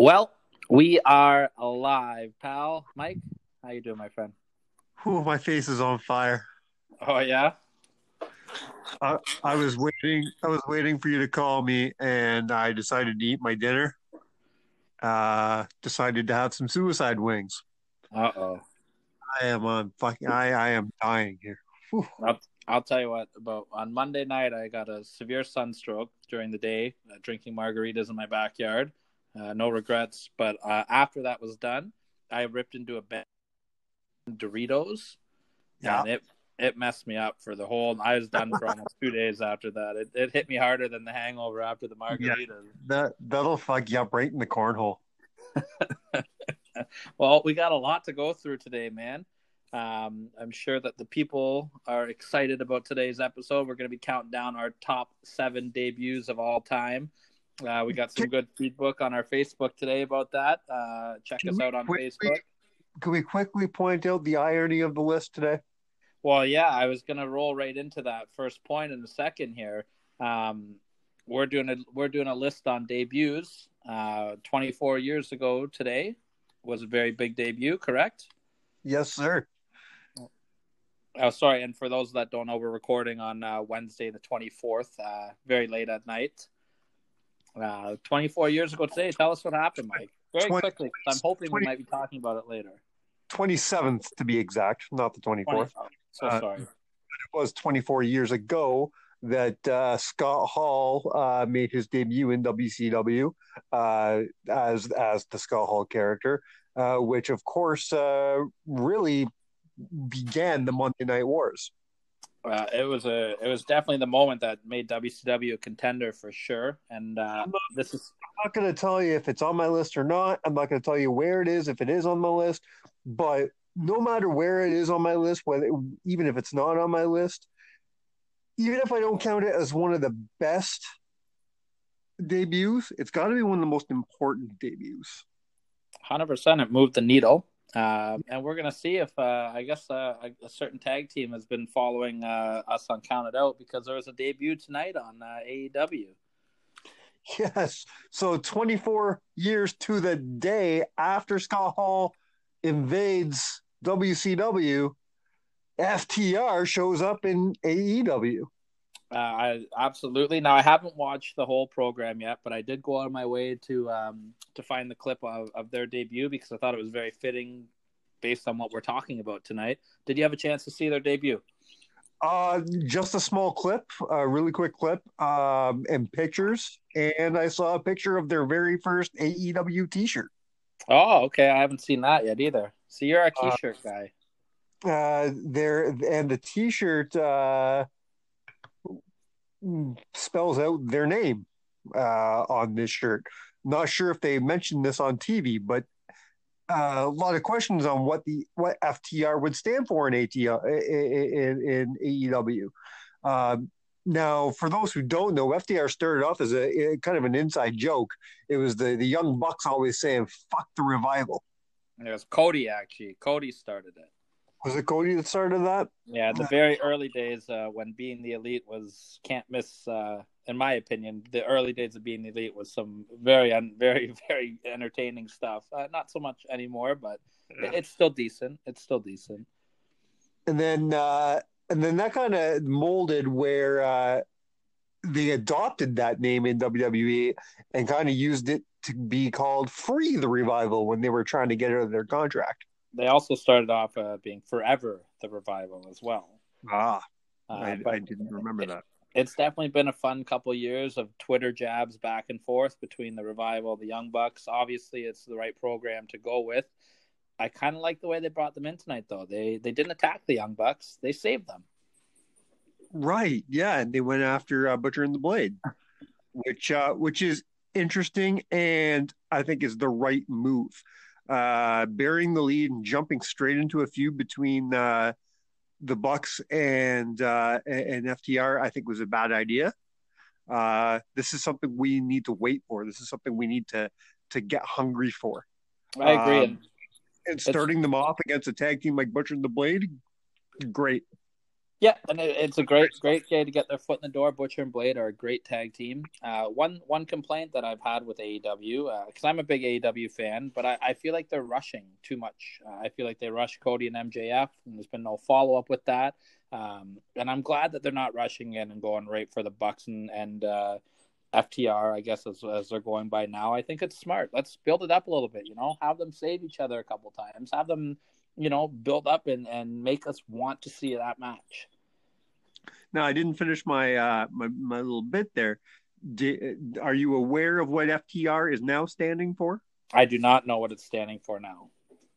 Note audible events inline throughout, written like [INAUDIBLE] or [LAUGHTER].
Well, we are alive, pal. Mike, how you doing, my friend? Whew, my face is on fire. Oh yeah. I, I was waiting. I was waiting for you to call me, and I decided to eat my dinner. Uh, decided to have some suicide wings. Uh oh. I am on fucking. I I am dying here. Whew. I'll, I'll tell you what. About on Monday night, I got a severe sunstroke during the day, uh, drinking margaritas in my backyard. Uh, no regrets. But uh, after that was done, I ripped into a bag Doritos. Yeah. And it it messed me up for the whole. I was done for almost two days after that. It it hit me harder than the hangover after the margaritas. That that'll fuck you up right in the cornhole. [LAUGHS] well, we got a lot to go through today, man. Um, I'm sure that the people are excited about today's episode. We're going to be counting down our top seven debuts of all time. Uh, we got some good feedback on our Facebook today about that. Uh, check Can us out on quickly- Facebook. Can we quickly point out the irony of the list today? Well, yeah, I was gonna roll right into that first point in a second here. Um, we're doing a we're doing a list on debuts. Uh, 24 years ago today was a very big debut, correct? Yes, sir. Oh, sorry. And for those that don't know, we're recording on uh, Wednesday, the 24th, uh, very late at night. Uh, 24 years ago today. Tell us what happened, Mike. Very 20 quickly, 'cause I'm hoping 20 we might be talking about it later. Twenty seventh to be exact, not the twenty 20. So Uh, sorry. it was 24 years ago that uh, Scott Hall uh, made his debut in WCW uh, as as the Scott Hall character, uh, which of course uh, really began the Monday Night Wars. Uh, it was a it was definitely the moment that made WCW a contender for sure. And uh, this is I'm not going to tell you if it's on my list or not. I'm not going to tell you where it is if it is on my list. But no matter where it is on my list, whether even if it's not on my list, even if I don't count it as one of the best debuts, it's got to be one of the most important debuts. hundred percent. It moved the needle, uh, and we're gonna see if uh, I guess uh, a, certain tag team has been following uh, us on Counted Out because there was a debut tonight on uh, AEW. Yes. So 24 years to the day after Scott Hall invades WCW, FTR shows up in AEW. Uh, I absolutely. Now I haven't watched the whole program yet, but I did go out of my way to um, to find the clip of, of their debut because I thought it was very fitting based on what we're talking about tonight. Did you have a chance to see their debut? Uh, just a small clip, a really quick clip, um, and pictures. And I saw a picture of their very first AEW T-shirt. Oh, okay. I haven't seen that yet either. So you're a Uh, t-shirt guy. Uh, there and the T-shirt uh, spells out their name uh, on this shirt. Not sure if they mentioned this on TV, but uh, a lot of questions on what the what FTR would stand for in ATL in, in, in AEW. Um, now, for those who don't know, FTR started off as a, a kind of an inside joke. It was the the young bucks always saying "fuck the revival." It was Cody actually. Cody started it. Was it Cody that started that? Yeah, the very early days uh, when being the elite was can't miss. Uh, in my opinion, the early days of being the elite was some very, un- very, [LAUGHS] very entertaining stuff. Uh, not so much anymore, but it- it's still decent. It's still decent. and then uh, and then that kind of molded where uh, they adopted that name in WWE and kind of used it to be called Free the Revival when they were trying to get out of their contract. They also started off uh, being Forever the Revival as well. Ah, Uh, I, I didn't remember that. it's definitely been a fun couple years of Twitter jabs back and forth between the revival, the Young Bucks. Obviously, it's the right program to go with. I kind of like the way they brought them in tonight, though. They they didn't attack the Young Bucks; they saved them. Right, yeah, and they went after uh, Butcher and the Blade, which uh, which is interesting and I think is the right move. Uh, bearing the lead and jumping straight into a feud between uh, the Bucks and uh, and FTR, I think was a bad idea. Uh, this is something we need to wait for. This is something we need to to get hungry for. I agree. Um, and starting them off against a tag team like Butcher and the Blade, great. Yeah, and it, it's a great, great day to get their foot in the door. Butcher and Blade are a great tag team. Uh, one one complaint that I've had with AEW, because uh, I'm a big AEW fan, but I, I, feel like they're rushing too much. Uh, I feel like they rush Cody and MJF, and there's been no follow up with that. Um, and I'm glad that they're not rushing in and going right for the Bucks and, and uh, FTR, I guess, as, as they're going by now. I think it's smart. Let's build it up a little bit. You know, have them save each other a couple times. Have them you know, build up and, and make us want to see that match. Now, I didn't finish my uh, my, my little bit there. Are you aware of what FTR is now standing for? I do not know what it's standing for now.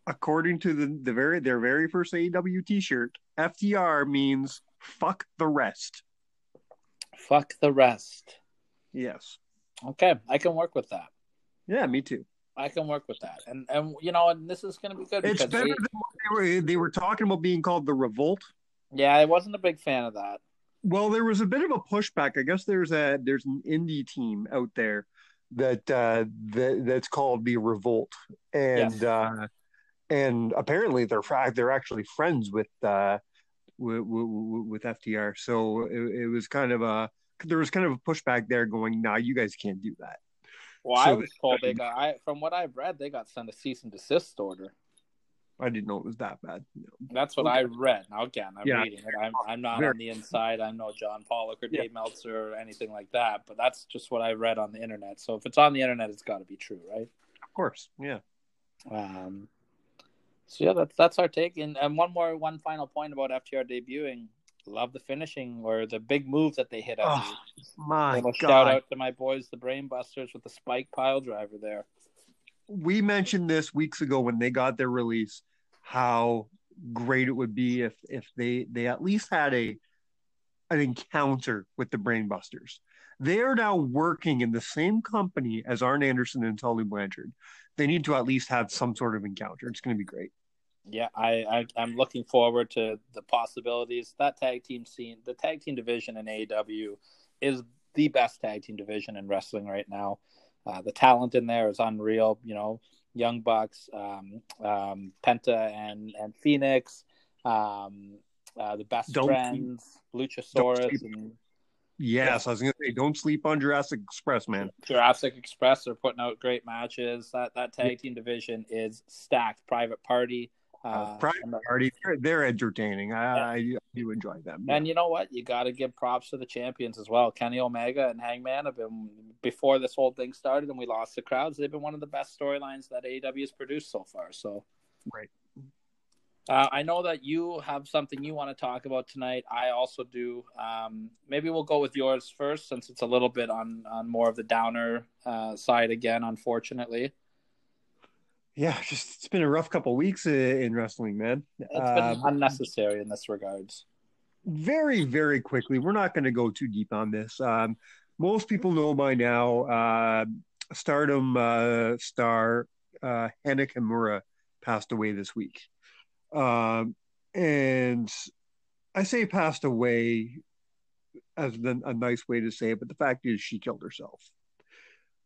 According to the, the very their very first AEW T-shirt, FTR means "fuck the rest." Fuck the rest. Yes. Okay, I can work with that. Yeah, me too. I can work with that, and and you know, and this is going to be good. It's better they, than what they were. They were talking about being called the Revolt. Yeah, I wasn't a big fan of that. Well, there was a bit of a pushback. I guess there's a there's an indie team out there that uh, that that's called the Revolt, and yes. uh, and apparently they're they're actually friends with uh, with, with, with FTR. So it, it was kind of a there was kind of a pushback there, going, "Nah, you guys can't do that." Well, so I was told they got. I from what I've read, they got sent a cease and desist order. I didn't know it was that bad. No. That's what okay. I read. Now again, I'm yeah. reading it. I'm I'm not on the inside. I'm no John Pollock or Dave yeah. Meltzer or anything like that. But that's just what I read on the internet. So if it's on the internet, it's got to be true, right? Of course, yeah. Um. So yeah, that's that's our take. And and one more, one final point about FTR debuting love the finishing or the big move that they hit oh, My God. shout out to my boys, the Brainbusters, with the spike pile driver there. We mentioned this weeks ago when they got their release, how great it would be if if they they at least had a an encounter with the Brainbusters. They are now working in the same company as Arn Anderson and Tully Blanchard. They need to at least have some sort of encounter. It's going to be great yeah, I, I am looking forward to the possibilities. That tag team scene, the tag team division in AEW, is the best tag team division in wrestling right now. Uh, the talent in there is unreal. You know, Young Bucks, um, um, Penta, and and Fenix, um, uh, the best don't friends, Luchasaurus, and Yes, I was gonna say, don't sleep on Jurassic Express, man. Jurassic Express are putting out great matches. That that tag team division is stacked. Private Party, uh, Private Party, they're, they're entertaining. I, yeah. I, do enjoy them. And you know what? You got to give props to the champions as well. Kenny Omega and Hangman have been before this whole thing started, and we lost the crowds. They've been one of the best storylines that AEW has produced so far. So, right. Uh, I know that you have something you want to talk about tonight. I also do. Um, maybe we'll go with yours first, since it's a little bit on on more of the downer uh, side again. Unfortunately yeah, just it's been a rough couple weeks in wrestling, man. It's been um, unnecessary in this regards. Very, very quickly, we're not going to go too deep on this. Um, most people know by now, uh, Stardom uh, star uh, Hana Kimura passed away this week, um, and I say passed away as the, a nice way to say it, but the fact is she killed herself.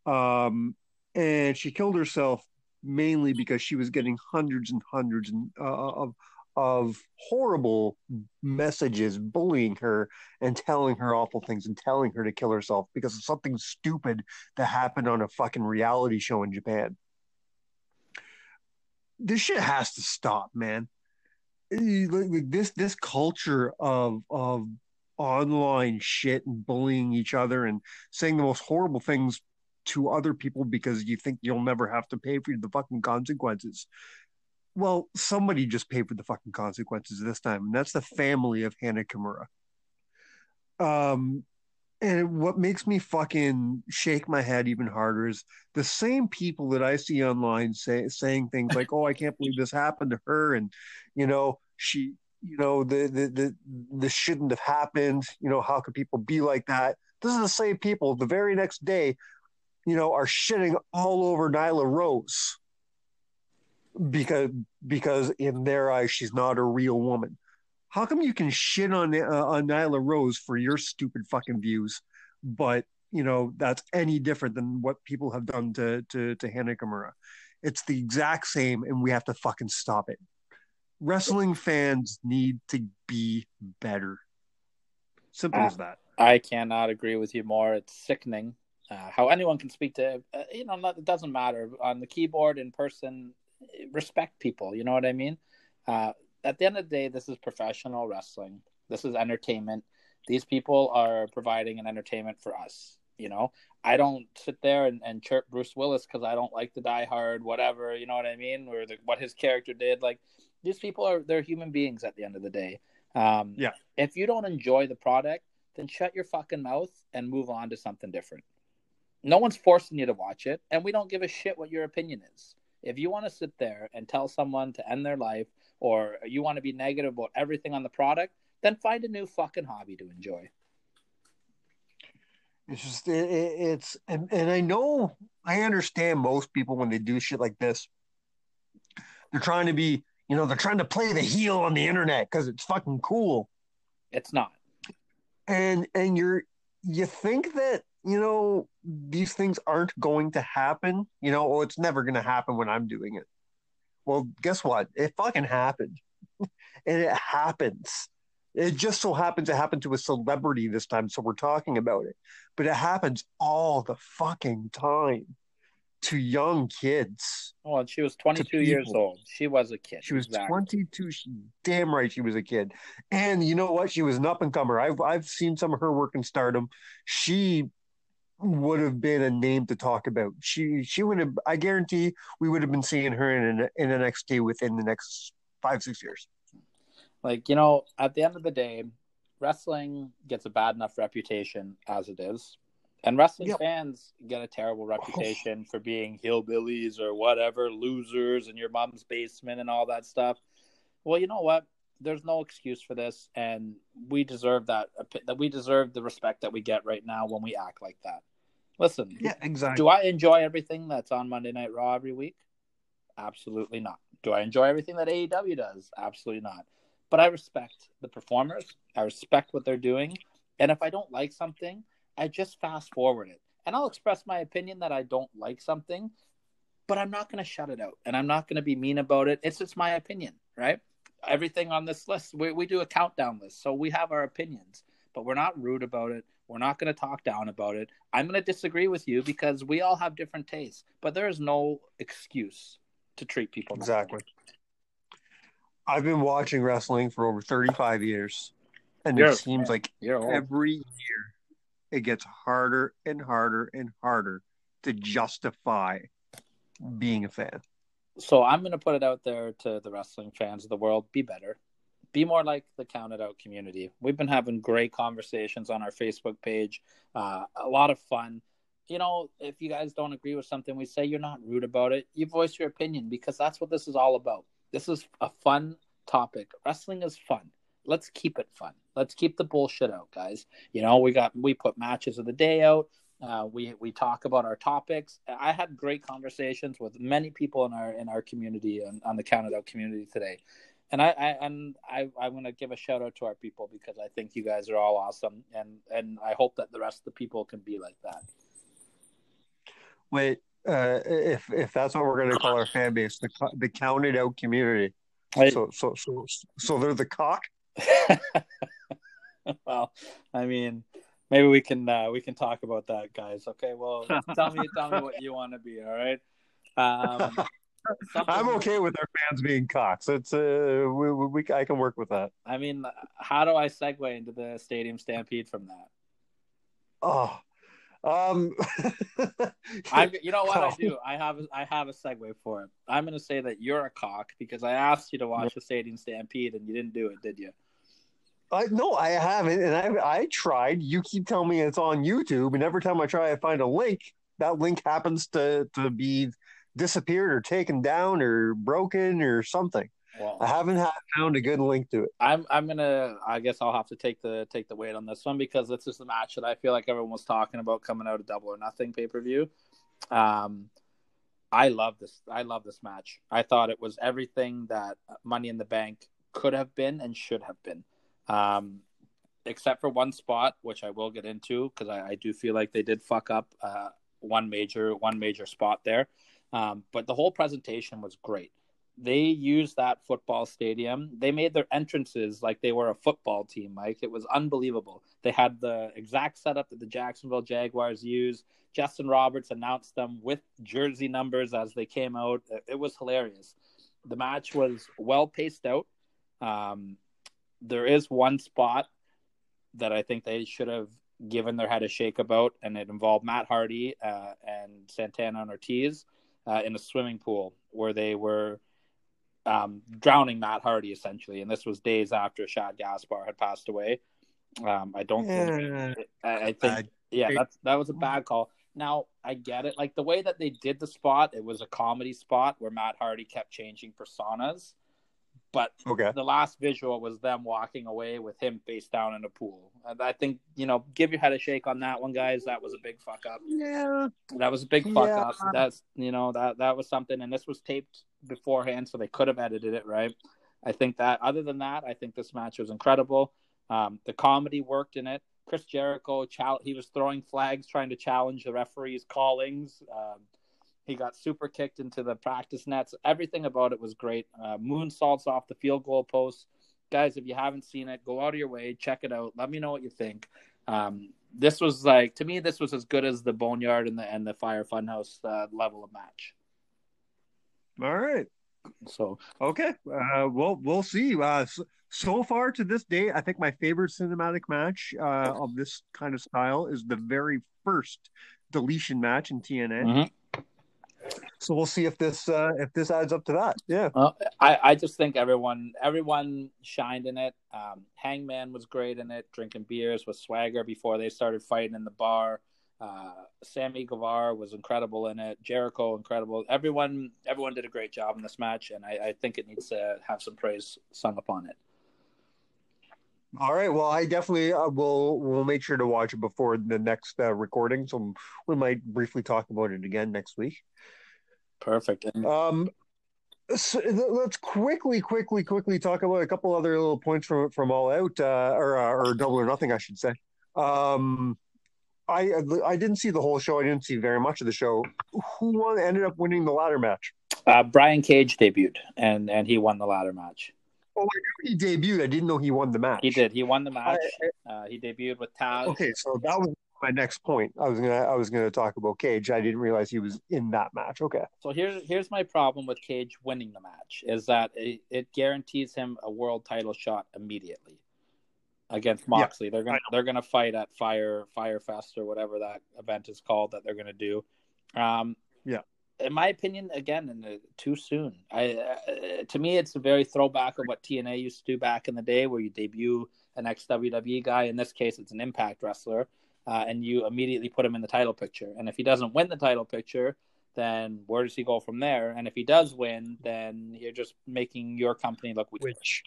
Um, and she killed herself mainly because she was getting hundreds and hundreds uh, of of horrible messages bullying her and telling her awful things and telling her to kill herself because of something stupid that happened on a fucking reality show in Japan. This shit has to stop, man. Like this this culture of of online shit and bullying each other and saying the most horrible things to other people because you think you'll never have to pay for the fucking consequences. Well, somebody just paid for the fucking consequences this time, and that's the family of Hana Kimura. Um, and what makes me fucking shake my head even harder is the same people that I see online say, saying things like, "Oh, I can't believe this happened to her," and you know, she, you know, the the the this shouldn't have happened. You know, how could people be like that? This is the same people. The very next day, you know, are shitting all over Nyla Rose because because in their eyes she's not a real woman. How come you can shit on uh, on Nyla Rose for your stupid fucking views, but you know that's any different than what people have done to to to Hana Kimura? It's the exact same, and we have to fucking stop it. Wrestling fans need to be better. Simple Uh, as that. I cannot agree with you more. It's sickening uh, how anyone can speak to, uh, you know, not, it doesn't matter on the keyboard in person. Respect people. You know what I mean? Uh, at the end of the day, this is professional wrestling. This is entertainment. These people are providing an entertainment for us. You know, I don't sit there and, and chirp Bruce Willis because I don't like the Die Hard, whatever. You know what I mean? Or the, what his character did. Like these people are they're human beings at the end of the day. Um, Yeah. If you don't enjoy the product, then shut your fucking mouth and move on to something different. No one's forcing you to watch it, and we don't give a shit what your opinion is. If you want to sit there and tell someone to end their life, or you want to be negative about everything on the product, then find a new fucking hobby to enjoy. It's just it, it, it's and, and I know I understand most people when they do shit like this. They're trying to be, you know, they're trying to play the heel on the internet because it's fucking cool. It's not. And and you're you think that, you know, these things aren't going to happen, you know, oh it's never gonna happen when I'm doing it. Well, guess what? It fucking happened. [LAUGHS] and it happens. It just so happens it happened to a celebrity this time, so we're talking about it. But it happens all the fucking time to young kids. Oh, and she was 22 years old. She was a kid. She was Exactly. 22. She, damn right she was a kid. And you know what? She was an up and comer. I've I've seen some of her work in stardom. She would have been a name to talk about. She she would have I guarantee we would have been seeing her in an, in NXT within the next five, six years. Like, you know, at the end of the day, wrestling gets a bad enough reputation as it is. And wrestling Yep. fans get a terrible oh. reputation for being hillbillies or whatever, losers in your mom's basement and all that stuff. Well, you know what? There's no excuse for this, and we deserve that. That we deserve the respect that we get right now when we act like that. Listen, Yeah, exactly. do I enjoy everything that's on Monday Night Raw every week? Absolutely not. Do I enjoy everything that AEW does? Absolutely not. But I respect the performers. I respect what they're doing. And if I don't like something, I just fast forward it. And I'll express my opinion that I don't like something, but I'm not going to shut it out. And I'm not going to be mean about it. It's just my opinion, right? Everything on this list, we, we do a countdown list. So we have our opinions, but we're not rude about it. We're not going to talk down about it. I'm going to disagree with you because we all have different tastes, but there is no excuse to treat people. Exactly. I've been watching wrestling for over 35 years, and You're- it seems like every year it gets harder and harder and harder to justify being a fan. So I'm going to put it out there to the wrestling fans of the world: be better, be more like the Counted Out community. We've been having great conversations on our Facebook page, uh, a lot of fun. You know, if you guys don't agree with something we say, you're not rude about it. You voice your opinion because that's what this is all about. This is a fun topic. Wrestling is fun. Let's keep it fun. Let's keep the bullshit out, guys. You know, we got we put matches of the day out. Uh, we we talk about our topics. I had great conversations with many people in our in our community and on the Counted Out community today, and I, I and I I'm going to give a shout out to our people because I think you guys are all awesome, and and I hope that the rest of the people can be like that. Wait, uh, if if that's what we're going to call our fan base, the the counted out community. I- So so so so they're the cock. [LAUGHS] well, I mean, maybe we can uh, we can talk about that, guys. Okay, well, [LAUGHS] tell me tell me what you want to be. All right. Um, [LAUGHS] something- I'm okay with our fans being cocks. It's uh, we, we, we I can work with that. I mean, how do I segue into the stadium stampede from that? Oh, um, [LAUGHS] I'm, you know what I do? I have I have a segue for it. I'm going to say that you're a cock because I asked you to watch the stadium stampede and you didn't do it, did you? I no, I haven't, and I I tried. You keep telling me it's on YouTube, and every time I try I find a link, that link happens to to be disappeared or taken down or broken or something. Well, I haven't ha- found a good link to it. I'm I'm gonna I guess I'll have to take the take the weight on this one because this is the match that I feel like everyone was talking about coming out of Double or Nothing pay per view. Um, I love this. I love this match. I thought it was everything that Money in the Bank could have been and should have been, um, except for one spot, which I will get into because I, I do feel like they did fuck up uh, one major one major spot there. Um, but the whole presentation was great. they used that football stadium. They made their entrances like they were a football team, Mike. It was unbelievable. They had the exact setup that the Jacksonville Jaguars use. Justin Roberts announced them with jersey numbers as they came out. It was hilarious. The match was well paced out. Um, there is one spot that I think they should have given their head a shake about, and it involved Matt Hardy uh, and Santana and Ortiz uh, in a swimming pool where they were um, drowning Matt Hardy essentially, and this was days after Shad Gaspard had passed away. Um, I don't yeah. think. I, I think. yeah, that's that was a bad call. Now I get it. Like the way that they did the spot, it was a comedy spot where Matt Hardy kept changing personas. But okay. the last visual was them walking away with him face down in a pool. And I think, you know, give your head a shake on that one, guys. That was a big fuck up. Yeah. That was a big fuck yeah. up. That's you know, that that was something and this was taped beforehand, so they could have edited it, right? I think that other than that, I think this match was incredible. Um, the comedy worked in it. Chris Jericho, he was throwing flags, trying to challenge the referee's callings. Um, he got super kicked into the practice nets. Everything about it was great. Uh, moonsaults off the field goal post. Guys, if you haven't seen it, go out of your way, check it out. Let me know what you think. Um, this was like to me, this was as good as the Boneyard and the and the Fire Funhouse uh, level of match. All right. So okay, uh, well we'll see. Uh, so, so, far to this day, I think my favorite cinematic match uh, of this kind of style is the very first deletion match in TNA. Mm-hmm. So we'll see if this uh, if this adds up to that. Yeah. Well, I, I just think everyone everyone shined in it. Um, Hangman was great in it, drinking beers with Swagger before they started fighting in the bar. Uh, Sammy Guevara was incredible in it. Jericho incredible. Everyone everyone did a great job in this match, and I, I think it needs to have some praise sung upon it. All right. Well, I definitely uh, will. We'll make sure to watch it before the next uh, recording, so we might briefly talk about it again next week. Perfect. Um, so let's quickly, quickly, quickly talk about a couple other little points from from All Out, uh, or uh, or Double or Nothing, I should say. Um, I I didn't see the whole show. I didn't see very much of the show. Who won, ended up winning the ladder match? Uh, Brian Cage debuted, and and he won the ladder match. Oh, I knew he debuted. I didn't know he won the match. He did. He won the match. I, uh, he debuted with Taz. Okay, so that was my next point. I was gonna I was gonna talk about Cage. I didn't realize he was in that match. Okay. So here's here's my problem with Cage winning the match is that it, it guarantees him a world title shot immediately against Moxley. Yeah, they're gonna they're gonna fight at Fire Fire Fest or whatever that event is called that they're gonna do. Um, yeah. In my opinion, again, the, too soon. I uh, to me, it's a very throwback of what TNA used to do back in the day, where you debut an ex WWE guy. In this case, it's an Impact wrestler uh, and you immediately put him in the title picture. And if he doesn't win the title picture, then where does he go from there? And if he does win, then you're just making your company look weak. Which,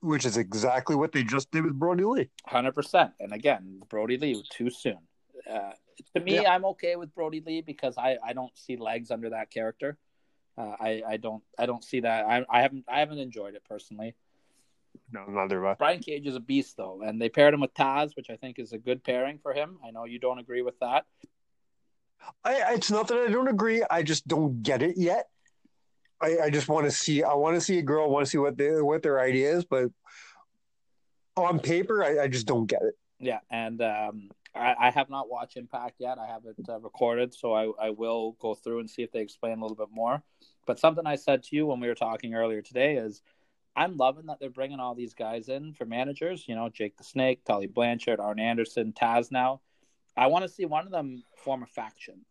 which is exactly what they just did with Brodie Lee. Hundred percent. And again, Brodie Lee too soon. Uh, to me, yeah. I'm okay with Brodie Lee because I, I don't see legs under that character. Uh, I I don't I don't see that. I I haven't I haven't enjoyed it personally. No, neither of us. Brian Cage is a beast, though, and they paired him with Taz, which I think is a good pairing for him. I know you don't agree with that. I, it's not that I don't agree. I just don't get it yet. I, I just want to see. I want to see a girl. I want to see what they, what their idea is, but on paper, I, I just don't get it. Yeah, and um, I, I, have not watched Impact yet. I have it uh, recorded, so I, I will go through and see if they explain a little bit more. But something I said to you when we were talking earlier today is I'm loving that they're bringing all these guys in for managers. You know, Jake the Snake, Tully Blanchard, Arn Anderson, Taz. Now, I want to see one of them form a faction.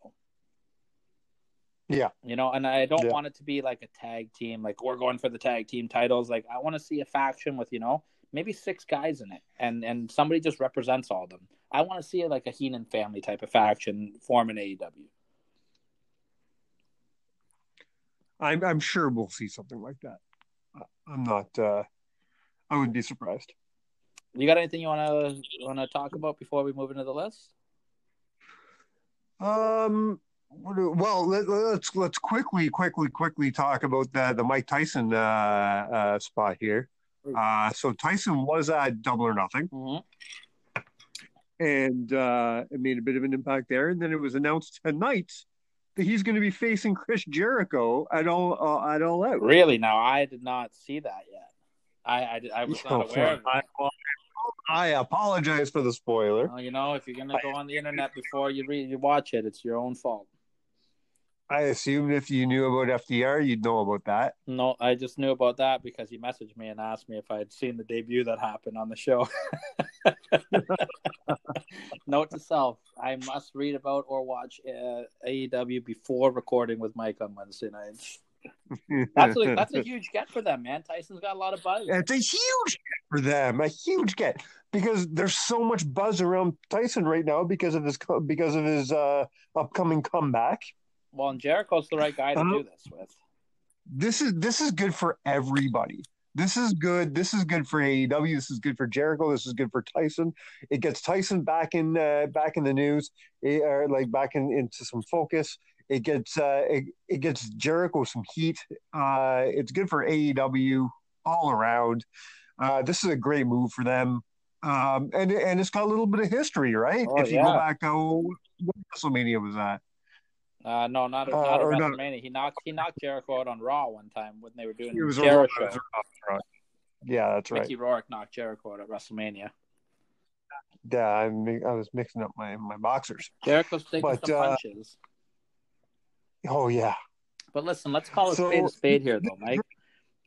Yeah, you know, and I don't yeah. want it to be like a tag team. Like we're going for the tag team titles. Like I want to see a faction with you know maybe six guys in it, and and somebody just represents all of them. I want to see like a Heenan family type of faction form in AEW. I'm I'm sure we'll see something like that. I'm not. Uh, I wouldn't be surprised. You got anything you want to want to talk about before we move into the list? Um. Well, let, us let's quickly, quickly, quickly talk about the the Mike Tyson uh, uh, spot here. Uh, so Tyson was at Double or Nothing, mm-hmm. and uh, it made a bit of an impact there. And then it was announced tonight he's going to be facing Chris Jericho at all uh, at all out. Really? Now I did not see that yet. I I, I was not aware. Of I, I apologize for the spoiler. Well, you know, if you're gonna go on the internet before you read you watch it, it's your own fault. I assumed if you knew about FTR, you'd know about that. No, I just knew about that because he messaged me and asked me if I had seen the debut that happened on the show. [LAUGHS] Note to self: I must read about or watch uh, AEW before recording with Mike on Wednesday nights. That's a, that's a [LAUGHS] huge get for them, man. Tyson's got a lot of buzz. It's a huge get for them, a huge get because there's so much buzz around Tyson right now because of his because of his uh, upcoming comeback. Well, and Jericho's the right guy to um, do this with. This is this is good for everybody. This is good. This is good for AEW. This is good for Jericho. This is good for Tyson. It gets Tyson back in uh, back in the news, or like back in, into some focus. It gets uh, it, it gets Jericho some heat. Uh, it's good for AEW all around. Uh, this is a great move for them, um, and and it's got a little bit of history, right? Oh, if you yeah. go back to what WrestleMania was that? Uh, no, not, Uh, not at or not- WrestleMania. He knocked he knocked Jericho out on Raw one time when they were doing It was a Jericho. it was a- Yeah, that's right. Mickey Rourke knocked Jericho out at WrestleMania. Yeah, I, I was mixing up my, my boxers. Jericho's taking But, some uh, punches. Oh yeah, But listen, let's call a So- spade a spade here, though, Mike.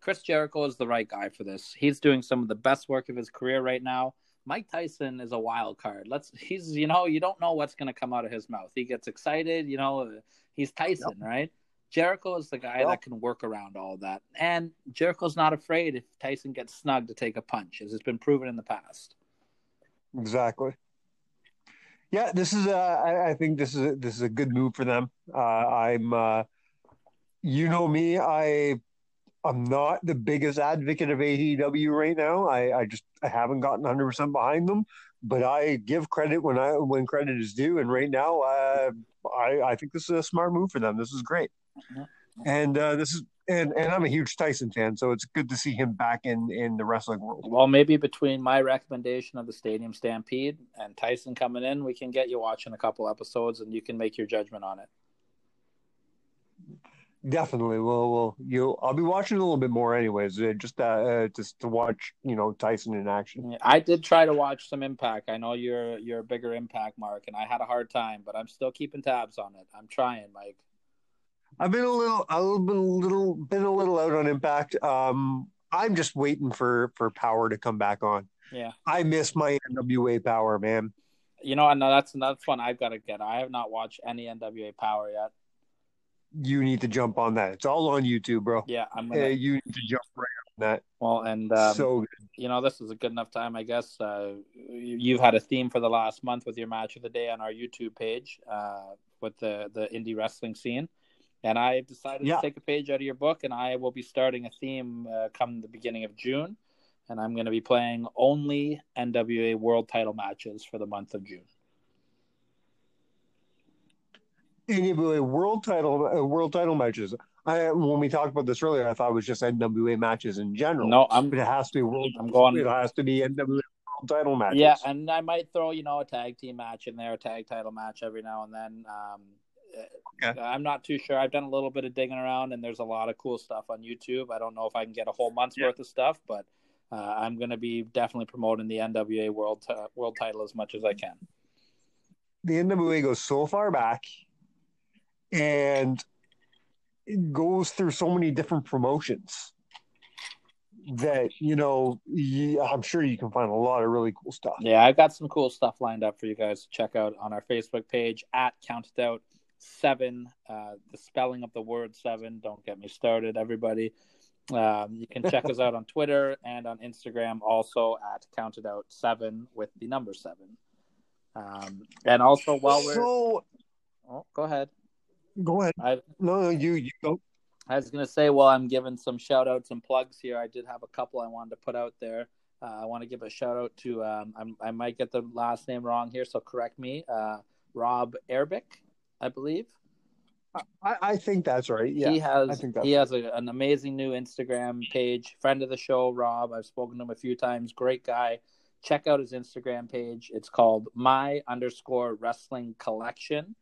Chris Jericho is the right guy for this. He's doing some of the best work of his career right now. Mike Tyson is a wild card. Let's he's you know you don't know what's going to come out of his mouth. He gets excited, you know. He's Tyson, right? Jericho is the guy Yep. that can work around all that, and Jericho's not afraid if Tyson gets snug to take a punch, as it's been proven in the past. exactly. Yeah, this is a. I, I think this is a, this is a good move for them. Uh, I'm. Uh, you know me. I. I'm not the biggest advocate of AEW right now. I, I just I haven't gotten 100 percent behind them, but I give credit when I when credit is due. And right now, uh, I I think this is a smart move for them. This is great, Mhm. and uh, this is and and I'm a huge Tyson fan, so it's good to see him back in in the wrestling world. Well, maybe between my recommendation of the Stadium Stampede and Tyson coming in, we can get you watching a couple episodes, and you can make your judgment on it. Definitely, we'll, we'll you. I'll be watching a little bit more, anyways, uh, just uh, uh, just to watch, you know, Tyson in action. Yeah, I did try to watch some Impact. I know you're you're a bigger Impact mark, and I had a hard time, but I'm still keeping tabs on it. I'm trying, Mike. I've been a little, a little bit, a little, been a little out on Impact. Um, I'm just waiting for for Power to come back on. Yeah, I miss my NWA Power, man. you know, I know that's another one I've got to get. I have not watched any NWA Power yet. You need to jump on that. It's all on YouTube, bro. Yeah, I'm gonna. you need to jump right on that. Well, and um, so good. you know, this is a good enough time, I guess. Uh, you- you've had a theme for the last month with your match of the day on our YouTube page uh, with the the indie wrestling scene, and I've decided Yeah. to take a page out of your book, and I will be starting a theme uh, come the beginning of June, and I'm going to be playing only NWA World Title matches for the month of June. NWA world title uh, world title matches. I when we talked about this earlier, I thought it was just NWA matches in general. No, I'm but it has to be world. I'm going- It has to be NWA world title matches. Yeah, and I might throw you know a tag team match in there, a tag title match every now and then. Um, Okay. I'm not too sure. I've done a little bit of digging around, and there's a lot of cool stuff on YouTube. I don't know if I can get a whole month's Yeah. worth of stuff, but uh, I'm going to be definitely promoting the NWA world t- world title as much as I can. the NWA goes so far back, and it goes through so many different promotions that you know. Yeah, I'm sure you can find a lot of really cool stuff. Yeah, I've got some cool stuff lined up for you guys to check out on our Facebook page at Counted Out Seven. Uh, the spelling of the word seven. Don't get me started, everybody. Um, you can check us [LAUGHS] out on Twitter and on Instagram, also at Counted Out Seven with the number seven. Um, and also, while we're So oh, go ahead. Go ahead. I No, no, you you go. I was gonna say, while I'm giving some shout outs and plugs here, I did have a couple I wanted to put out there. Uh, I want to give a shout out to um, I'm, I might get the last name wrong here, so correct me. Uh, Rob Erbick, I believe. I, I think that's right. Yeah, he has I think that's he has a, an amazing new Instagram page. Friend of the show, Rob. I've spoken to him a few times. Great guy. Check out his Instagram page. It's called my underscore wrestling collection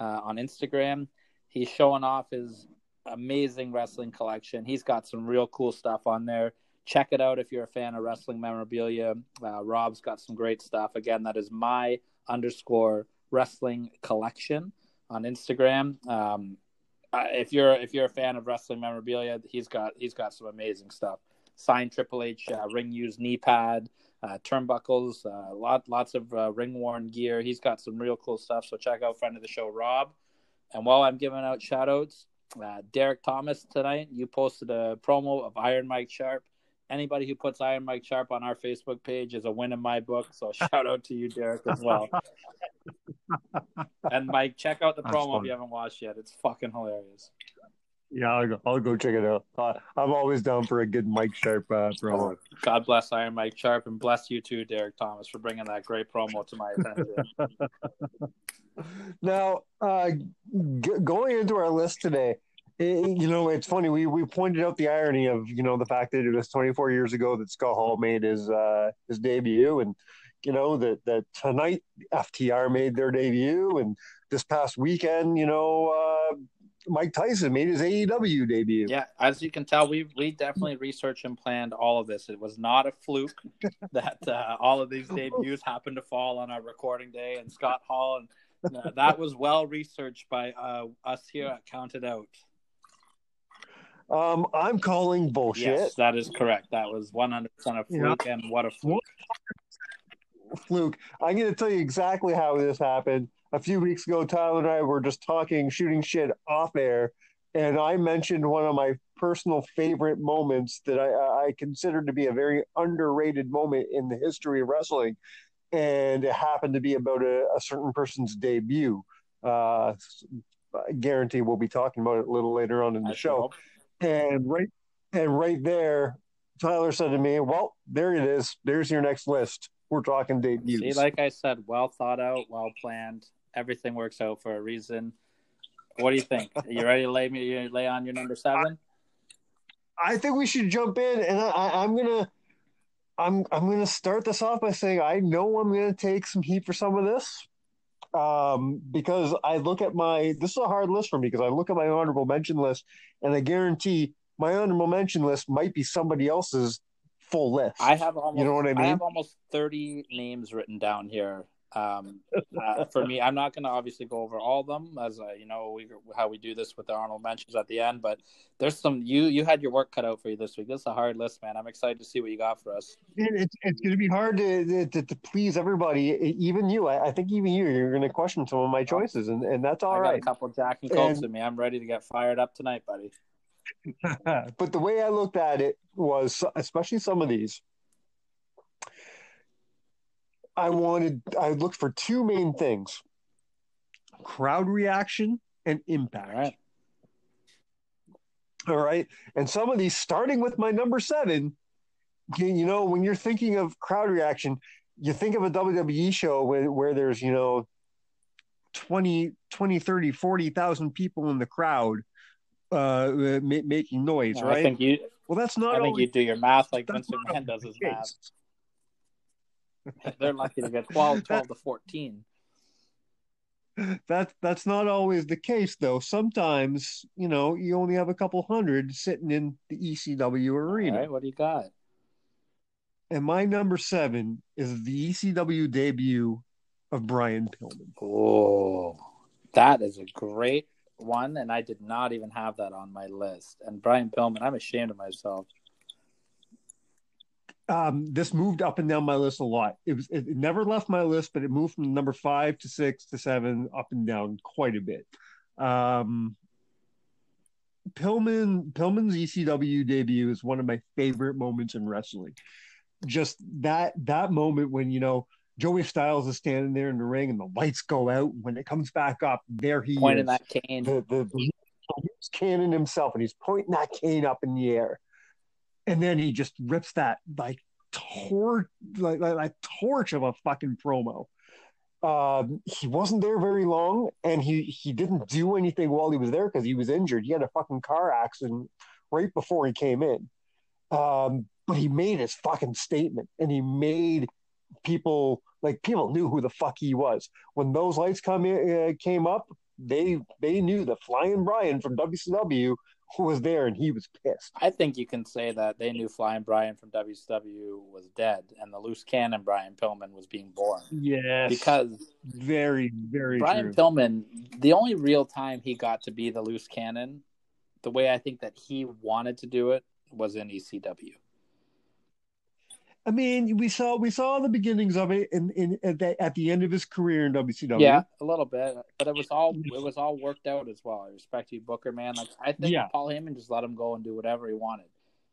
uh, on Instagram. He's showing off his amazing wrestling collection. He's got some real cool stuff on there. Check it out if you're a fan of wrestling memorabilia. Uh, Rob's got some great stuff. Again, that is my underscore wrestling collection on Instagram. Um, if you're if you're a fan of wrestling memorabilia, he's got he's got some amazing stuff. Signed Triple H uh, ring used knee pad, uh, turnbuckles, uh, lot lots of uh, ring worn gear. He's got some real cool stuff. So check out friend of the show Rob. And while I'm giving out shout outs, uh, Derek Thomas tonight, you posted a promo of Iron Mike Sharpe. Anybody who puts Iron Mike Sharpe on our Facebook page is a win in my book. So [LAUGHS] shout out to you, Derek, as well. [LAUGHS] and Mike, check out the That's promo if you haven't watched yet. It's fucking hilarious. Yeah, I'll go, I'll go check it out. Uh, I'm always down for a good Mike Sharpe uh, promo. God bless Iron Mike Sharpe and bless you too, Derek Thomas, for bringing that great promo to my attention. [LAUGHS] now, uh, g- going into our list today, it, you know, it's funny. We we pointed out the irony of you know the fact that it was 24 years ago that Scott Hall made his uh, his debut, and you know that that tonight FTR made their debut, and this past weekend, you know, uh, Mike Tyson made his AEW debut. Yeah, as you can tell, we we definitely researched and planned all of this. It was not a fluke [LAUGHS] that uh, all of these debuts happened to fall on our recording day, and Scott Hall, and uh, that was well researched by uh, us here at Counted Out. Um, I'm calling bullshit. Yes, that is correct. That was 100% a fluke, and what a fluke. Fluke. I'm going to tell you exactly how this happened. A few weeks ago, Tyler and I were just talking, shooting shit off air, and I mentioned one of my personal favorite moments that I, I consider to be a very underrated moment in the history of wrestling. And it happened to be about a, a certain person's debut. Uh, I guarantee we'll be talking about it a little later on in the I show. Hope. And right and right there, Tyler said to me, Well, there it is. There's your next list. We're talking debuts. See, like I said, well thought out, well planned. Everything works out for a reason. What do you think? Are you [LAUGHS] ready to lay me lay on your number seven? I, I think we should jump in, and I, I'm gonna, I'm I'm gonna start this off by saying I know I'm gonna take some heat for some of this um, because I look at my this is a hard list for me because I look at my honorable mention list and I guarantee my honorable mention list might be somebody else's full list. I have almost you know what I mean. I have almost thirty names written down here um, uh, for me, I'm not going to obviously go over all of them as uh, you know we, how we do this with the Arnold mentions at the end. But there's some you you had your work cut out for you this week. This is a hard list, man. I'm excited to see what you got for us. It's it's going to be hard to, to, to please everybody, even you. I, I think even you, you're going to question some of my choices, and, and that's all I right. a couple Jack and Cokes in me. I'm ready to get fired up tonight, buddy. [LAUGHS] but the way I looked at it was, especially some of these I wanted, I looked for two main things crowd reaction and impact. All right. All right. And some of these, starting with my number seven, you know, when you're thinking of crowd reaction, you think of a WWE show where, where there's, you know, 20, 20, 30, 40,000 people in the crowd uh, ma- making noise, right? I think you, well, that's not. I think you do your math like Vince McMahon does his math. [LAUGHS] They're lucky to get 12, 12 to 14. That that's not always the case though. Sometimes, you know, you only have a couple hundred sitting in the ECW arena. Right, what do you got? And my number seven is the ECW debut of Brian Pillman. Oh, that is a great one, and I did not even have that on my list. And Brian Pillman, I'm ashamed of myself um, this moved up and down my list a lot. It was it never left my list, but it moved from number five to six to seven, up and down quite a bit. Um, Pillman Pillman's ECW debut is one of my favorite moments in wrestling. Just that that moment when you know Joey Styles is standing there in the ring and the lights go out. When it comes back up, there he pointing is, that cane. The, the, the he's canning himself and he's pointing that cane up in the air and then he just rips that like torch like, like, like torch of a fucking promo. Um, he wasn't there very long, and he he didn't do anything while he was there because he was injured. He had a fucking car accident right before he came in. Um, but he made his fucking statement, and he made people like people knew who the fuck he was when those lights come in, uh, came up. they they knew the Flying Brian from WCW was there, and he was pissed. I think you can say that they knew Flying Brian from WCW was dead, and the loose cannon Brian Pillman was being born. Yes, because very very Brian true. Pillman, the only real time he got to be the loose cannon, the way I think that he wanted to do it was in ECW. I mean, we saw we saw the beginnings of it in, in at, the, at the end of his career in WCW. Yeah, a little bit, but it was all it was all worked out as well. I respect you, Booker, man. Like I think Yeah. Paul Heyman just let him go and do whatever he wanted.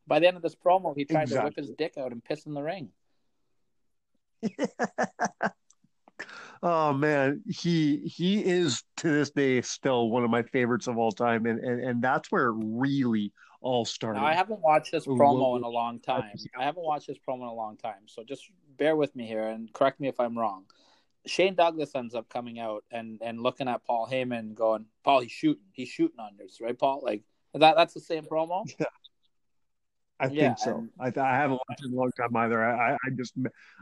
By the end of this promo, he tried to whip his dick out and piss in the ring. [LAUGHS] oh man, he he is to this day still one of my favorites of all time, and and, and that's where it really all started. Now, I haven't watched this promo in a long time. I haven't watched this promo in a long time, so just bear with me here and correct me if I'm wrong. Shane Douglas ends up coming out and and looking at Paul Heyman, going, "Paul, he's shooting, he's shooting on this, right, Paul? Like that. That's the same promo." [LAUGHS] Yeah. I Yeah, think so. and- I, I haven't watched it in a long time either. I, I, I just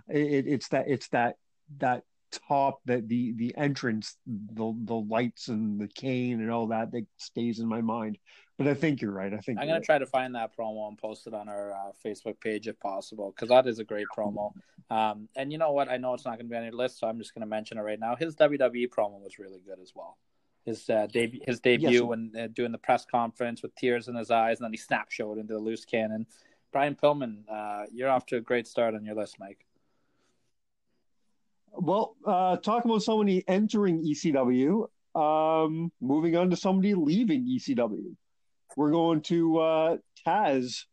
it, it's that it's that that top that the the entrance, the the lights and the cane and all that that stays in my mind. But I think you're right. I think I'm gonna try to find that promo and post it on our uh, Facebook page if possible, because that is a great promo. Um, and you know what? I know it's not gonna be on your list, so I'm just gonna mention it right now. His WWE promo was really good as well. His uh, debut, his debut Yes. when uh, doing the press conference with tears in his eyes, and then he snap showed into the loose cannon. Brian Pillman, uh, you're off to a great start on your list, Mike. Well, uh, talk about somebody entering ECW. Um, moving on to somebody leaving ECW. We're going to uh, Taz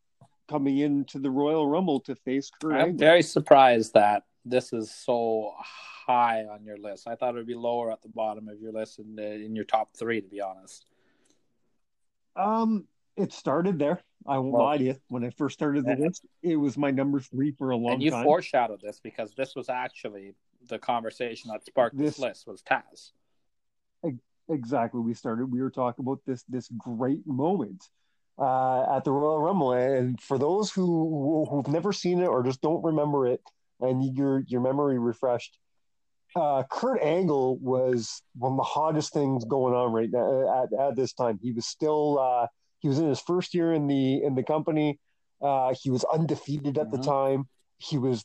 coming into the Royal Rumble to face Kurt I'm Angle. very surprised that this is so high on your list. I thought it would be lower at the bottom of your list in, the, in your top three, to be honest. Um, it started there. I won't Well- lie to you. When I first started the list, it was my number three for a long time. and you time. foreshadowed this because this was actually the conversation that sparked this, This- list was Taz. Exactly. We started. We were talking about this this great moment uh, at the Royal Rumble, and for those who who've never seen it or just don't remember it, and your your memory refreshed, uh, Kurt Angle was one of the hottest things going on right now at, at this time. He was still uh, he was in his first year in the in the company. Uh, he was undefeated at the Mhm. time. He was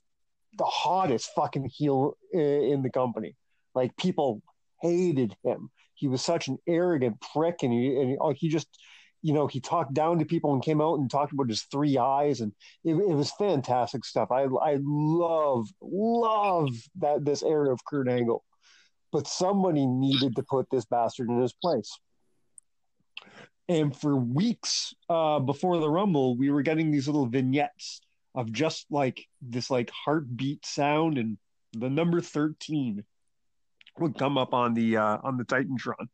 the hottest fucking heel in the company. Like people hated him. He was such an arrogant prick, and he and he, oh, he just, you know, he talked down to people and came out and talked about his three eyes, and it, it was fantastic stuff. I I love love that this era of Kurt Angle, but somebody needed to put this bastard in his place. And for weeks uh, before the Rumble, we were getting these little vignettes of just like this like heartbeat sound and the number 13 would come up on the uh, on the Titantron.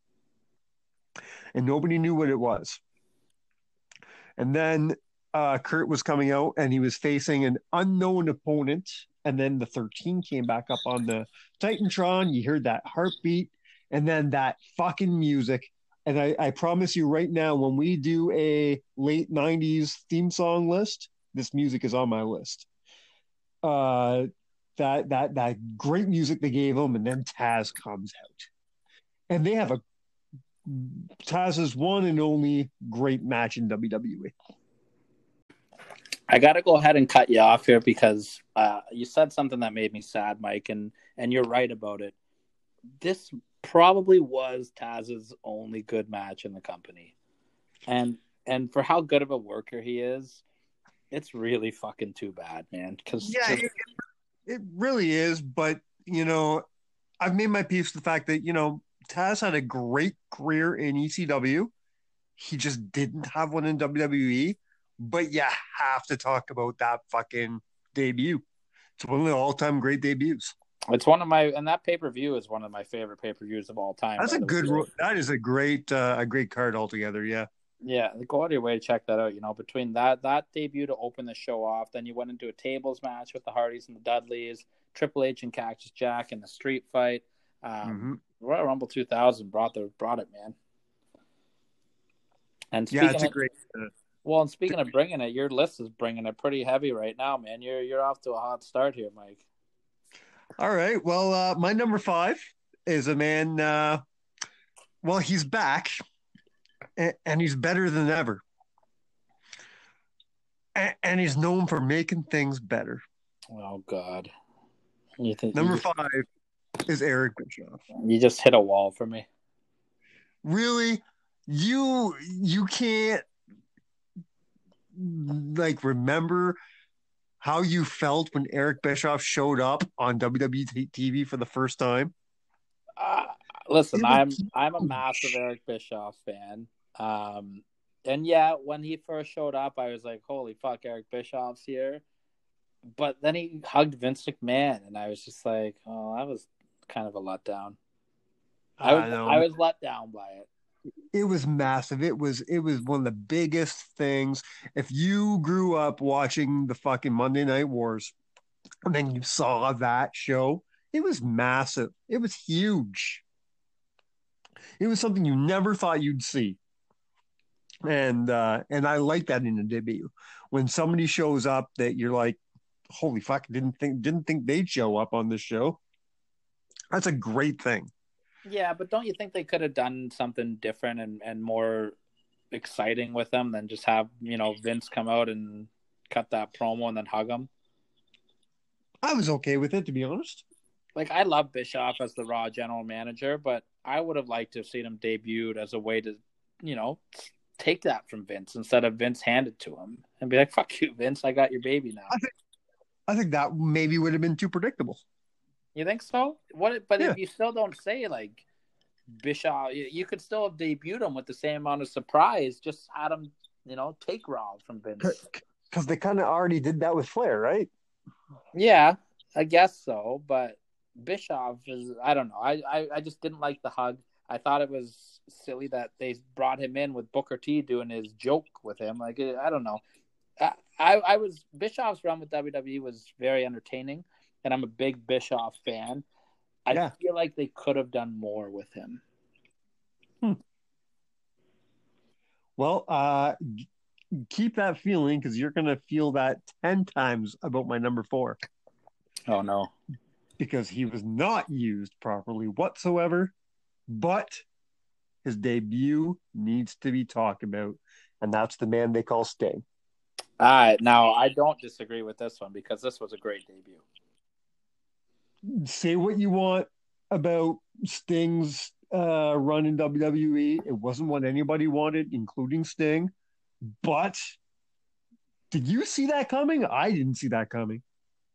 And nobody knew what it was. And then uh, Kurt was coming out and he was facing an unknown opponent. And then the 13 came back up on the Titantron. You heard that heartbeat and then that fucking music. And I, I promise you right now, when we do a late 90s theme song list, this music is on my list. Uh, that that that great music they gave him, and then Taz comes out, and they have a Taz's one and only great match in WWE. I got to go ahead and cut you off here because uh, you said something that made me sad, Mike, and and you're right about it. This probably was Taz's only good match in the company, and and for how good of a worker he is, it's really fucking too bad, man. Because Yeah, it, it really is. But you know, I've made my peace with the fact that you know Taz had a great career in ECW. He just didn't have one in WWE. But you have to talk about that fucking debut. It's one of the all-time great debuts. it's one of my and that pay per view is one of my favorite pay per views of all time. That's a good. That is a great, uh, a great card altogether. Yeah. Yeah, go out of your way to check that out. You know, between that that debut to open the show off, then you went into a tables match with the Hardys and the Dudleys, Triple H and Cactus Jack in the street fight. Um, Mhm. Royal Rumble 2000 brought the brought it, man. And Yeah, it's a great. Uh, well, and speaking of bringing it, your list is bringing it pretty heavy right now, man. You're you're off to a hot start here, Mike. all right. Well, uh, my number five is a man. Uh, Well, he's back, and he's better than ever, and he's known for making things better. Oh God! You think number five is Eric Bischoff? You just hit a wall for me. Really, you you can't like remember how you felt when Eric Bischoff showed up on WWE TV for the first time? Uh, listen, I'm I'm a massive Eric Bischoff fan. Um, and yeah, when he first showed up, I was like, "Holy fuck, Eric Bischoff's here!" But then he hugged Vince McMahon, and I was just like, "Oh, that was kind of a letdown." I was, I, I was let down by it it was massive. It was it was one of the biggest things. If you grew up watching the fucking Monday Night Wars, and then you saw that show, it was massive. It was huge. It was something you never thought you'd see. And uh and I like that in a debut. When somebody shows up that you're like, holy fuck, didn't think didn't think they'd show up on this show. That's a great thing. Yeah, but don't you think they could have done something different and, and more exciting with them than just have, you know, Vince come out and cut that promo and then hug him? I was okay with it, to be honest. Like, I love Bischoff as the Raw general manager, but I would have liked to have seen him debuted as a way to, you know, take that from Vince instead of Vince hand it to him and be like, fuck you, Vince, I got your baby now. I think, I think that maybe would have been too predictable. You think so? What? But yeah. if you still don't say like Bischoff, you, you, could still have debuted him with the same amount of surprise. Just had him, you know, take Raw from Vince. Because they kind of already did that with Flair, right? Yeah, I guess so. But Bischoff is, I don't know. I, I, I just didn't like the hug. I thought it was silly that they brought him in with Booker T doing his joke with him. Like I don't know. I, I, I was Bischoff's run with WWE was very entertaining and I'm a big Bischoff fan. I yeah. feel like they could have done more with him. Hmm. Well, uh, keep that feeling because you're going to feel that 10 times about my number four. Oh, no. Because he was not used properly whatsoever, but his debut needs to be talked about, and that's the man they call Sting. All right. Now, I don't disagree with this one because this was a great debut say what you want about Sting's uh, run in WWE. It wasn't what anybody wanted, including Sting. But did you see that coming? I didn't see that coming.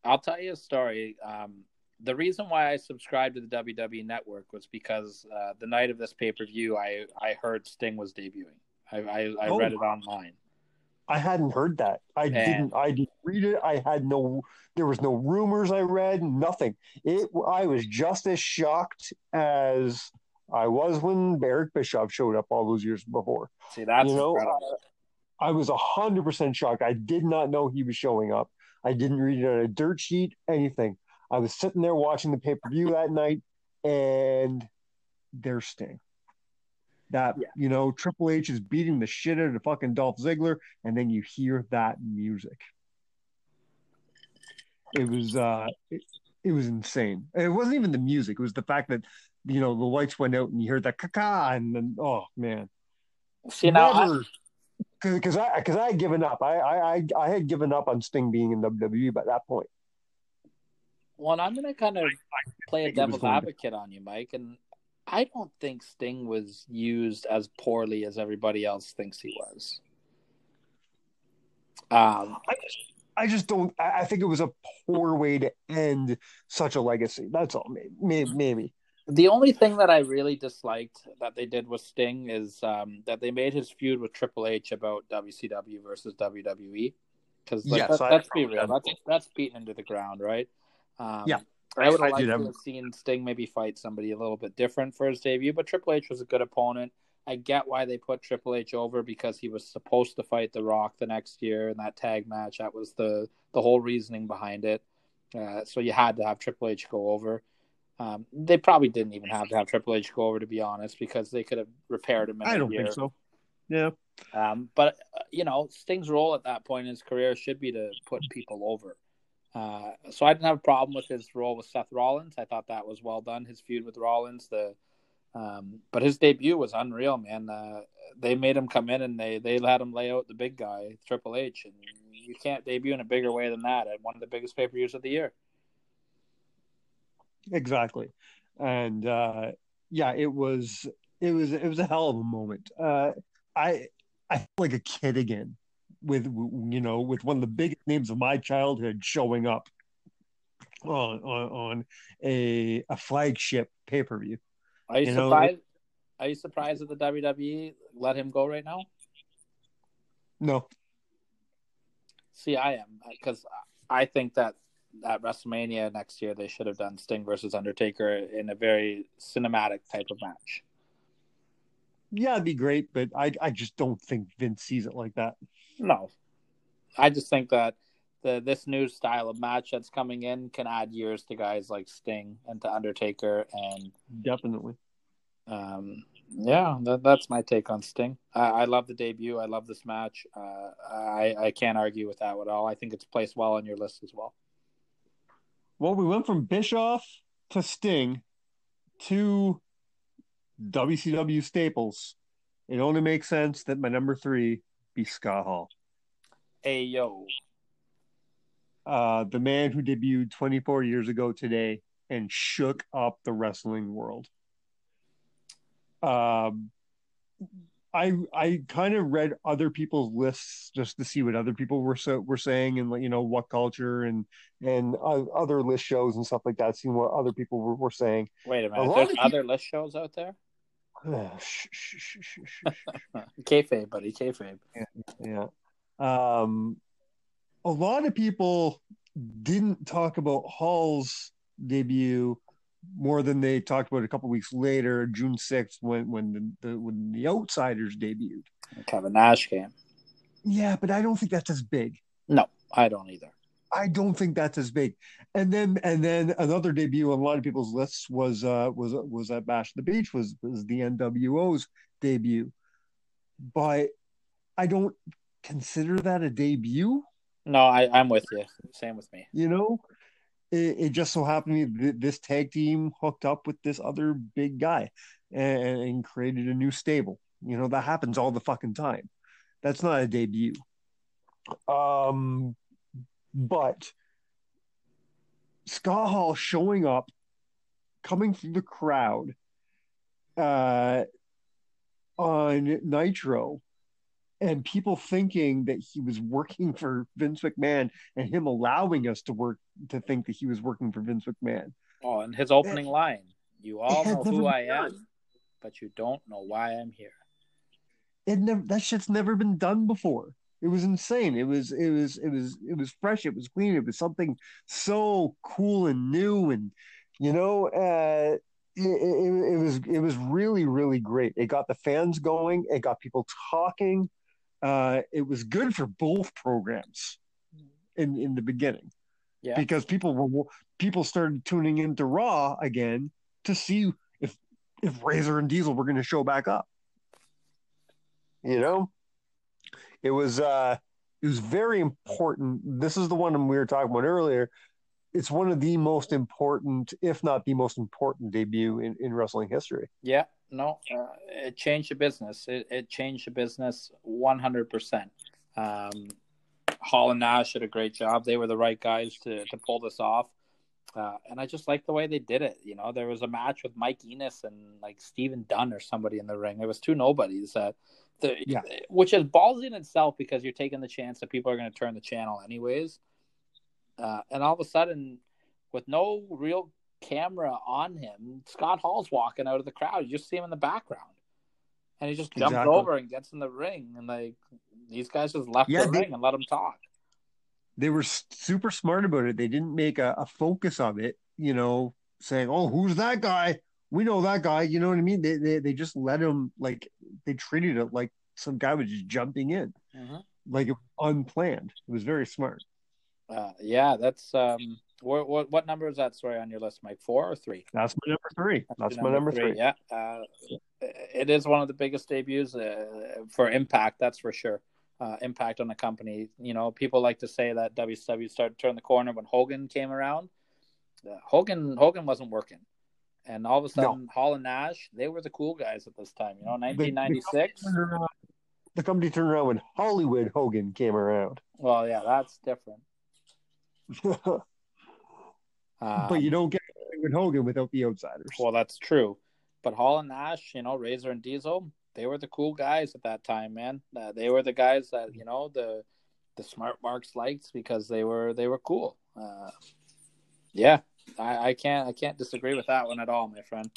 I'll tell you a story. Um, the reason why I subscribed to the WWE Network was because uh, the night of this pay per view, I I heard Sting was debuting. I I, I oh. read it online. I hadn't heard that. I and... didn't. I didn't read it. I had no. There was no rumors. I read nothing. It. I was just as shocked as I was when Eric Bischoff showed up all those years before. See, that's you know. Incredible. I was hundred percent shocked. I did not know he was showing up. I didn't read it on a dirt sheet. Anything. I was sitting there watching the pay per view that night, and there's Sting that yeah. you know Triple H is beating the shit out of fucking Dolph Ziggler, and then you hear that music. It was uh, it, it was insane. It wasn't even the music; it was the fact that you know the lights went out and you heard that caca, and then oh man. See now, because I because I, I had given up. I, I I had given up on Sting being in WWE by that point. Well, I'm going to kind of play a devil's advocate on you, Mike, and I don't think Sting was used as poorly as everybody else thinks he was. Um, I just, I just don't. I think it was a poor way to end such a legacy. That's all. Maybe, maybe. The only thing that I really disliked that they did with Sting is um, that they made his feud with Triple H about WCW versus WWE. Because like, yes, let's be real, that's that's beaten into the ground, right? Um, yeah. I would have liked to have seen Sting maybe fight somebody a little bit different for his debut, but Triple H was a good opponent. I get why they put Triple H over because he was supposed to fight The Rock the next year in that tag match. That was the the whole reasoning behind it. Uh, so you had to have Triple H go over. Um, they probably didn't even have to have Triple H go over, to be honest, because they could have repaired him. In I don't year. think so. Yeah. Um, but uh, you know, Sting's role at that point in his career should be to put people over. Uh, so I didn't have a problem with his role with Seth Rollins. I thought that was well done. His feud with Rollins, the Um, but his debut was unreal, man. Uh, they made him come in and they they let him lay out the big guy, Triple H, and you can't debut in a bigger way than that at one of the biggest pay per views of the year. Exactly, and uh, yeah, it was it was it was a hell of a moment. Uh, I I felt like a kid again with you know with one of the biggest names of my childhood showing up on on, on a a flagship pay per view. Are you, you surprised? Know, are you surprised that the WWE let him go right now? No. See, I am because I think that at WrestleMania next year they should have done Sting versus Undertaker in a very cinematic type of match. Yeah, it'd be great, but I I just don't think Vince sees it like that. No, I just think that the this new style of match that's coming in can add years to guys like Sting and to Undertaker and definitely. Um, yeah, that, that's my take on Sting. I, I, love the debut. I love this match. Uh, I I can't argue with that at all. I think it's placed well on your list as well. Well, we went from Bischoff to Sting to WCW staples. It only makes sense that my number three be Scott Hall. Hey yo. Uh, the man who debuted 24 years ago today and shook up the wrestling world. Um, I I kind of read other people's lists just to see what other people were so were saying and you know WhatCulture and and uh, other list shows and stuff like that. Seeing what other people were, were saying. Wait a minute, a there's other list shows out there. [LAUGHS] kayfabe, buddy, kayfabe. Yeah, yeah. Um, a lot of people didn't talk about Hall's debut more than they talked about a couple weeks later, June sixth, when when the, the, when the Outsiders debuted. Kevin Nash came. Yeah, but I don't think that's as big. No, I don't either. I don't think that's as big. And then and then another debut on a lot of people's lists was uh was was at Bash the Beach was was the NWO's debut. But I don't consider that a debut. No, I, I'm with you. Same with me. You know, it, it just so happened that this tag team hooked up with this other big guy and, and created a new stable. You know, that happens all the fucking time. That's not a debut. Um, but Scott Hall showing up, coming through the crowd uh, on Nitro, and people thinking that he was working for Vince McMahon and him allowing us to work to think that he was working for Vince McMahon. Oh, and his opening and, line, you all know who I am, but you don't know why I'm here. It never that shit's never been done before. It was insane. It was it was it was it was fresh, it was clean, it was something so cool and new and you know, uh it, it, it was it was really really great. It got the fans going. It got people talking uh, it was good for both programs in in the beginning. Yeah. Because people were people started tuning into Raw again to see if if Razor and Diesel were going to show back up. You know, it was uh it was very important. This is the one we were talking about earlier. It's one of the most important, if not the most important debut in, in wrestling history. Yeah, no, uh, it changed the business. It, it changed the business 100%. Um, Hall and Nash did a great job. They were the right guys to, to pull this off. Uh, and I just like the way they did it. You know, there was a match with Mike Enos and like Stephen Dunn or somebody in the ring. It was two nobodies. Uh, the, yeah. Which is ballsy in itself because you're taking the chance that people are going to turn the channel anyways. Uh, and all of a sudden, with no real camera on him, Scott Hall's walking out of the crowd. You just see him in the background. And he just jumps exactly. over and gets in the ring. And like these guys just left yeah, the they, ring and let him talk. They were super smart about it. They didn't make a, a focus of it, you know, saying, Oh, who's that guy? We know that guy. You know what I mean? They they, they just let him like they treated it like some guy was just jumping in. Mm-hmm. Like it unplanned. It was very smart. Uh, yeah, that's um what, what, what number is that story on your list, Mike? Four or three? That's my number three. That's, That's my number, three. three. Yeah, uh, it is one of the biggest debuts uh, for Impact. That's for sure. Uh, impact on the company. You know, people like to say that WCW started to turn the corner when Hogan came around. Uh, Hogan Hogan wasn't working. And all of a sudden, Hall and Nash, they were the cool guys at this time. You know, 1996. The, the company turned around when Hollywood Hogan came around. Well, yeah, that's different. Um, [LAUGHS] but you don't get Hollywood Hogan without the outsiders. Well, that's true. But Hall and Nash, you know, Razor and Diesel, they were the cool guys at that time, man. Uh, they were the guys that you know the the smart marks liked because they were they were cool. Uh, yeah, I, I can't I can't disagree with that one at all, my friend.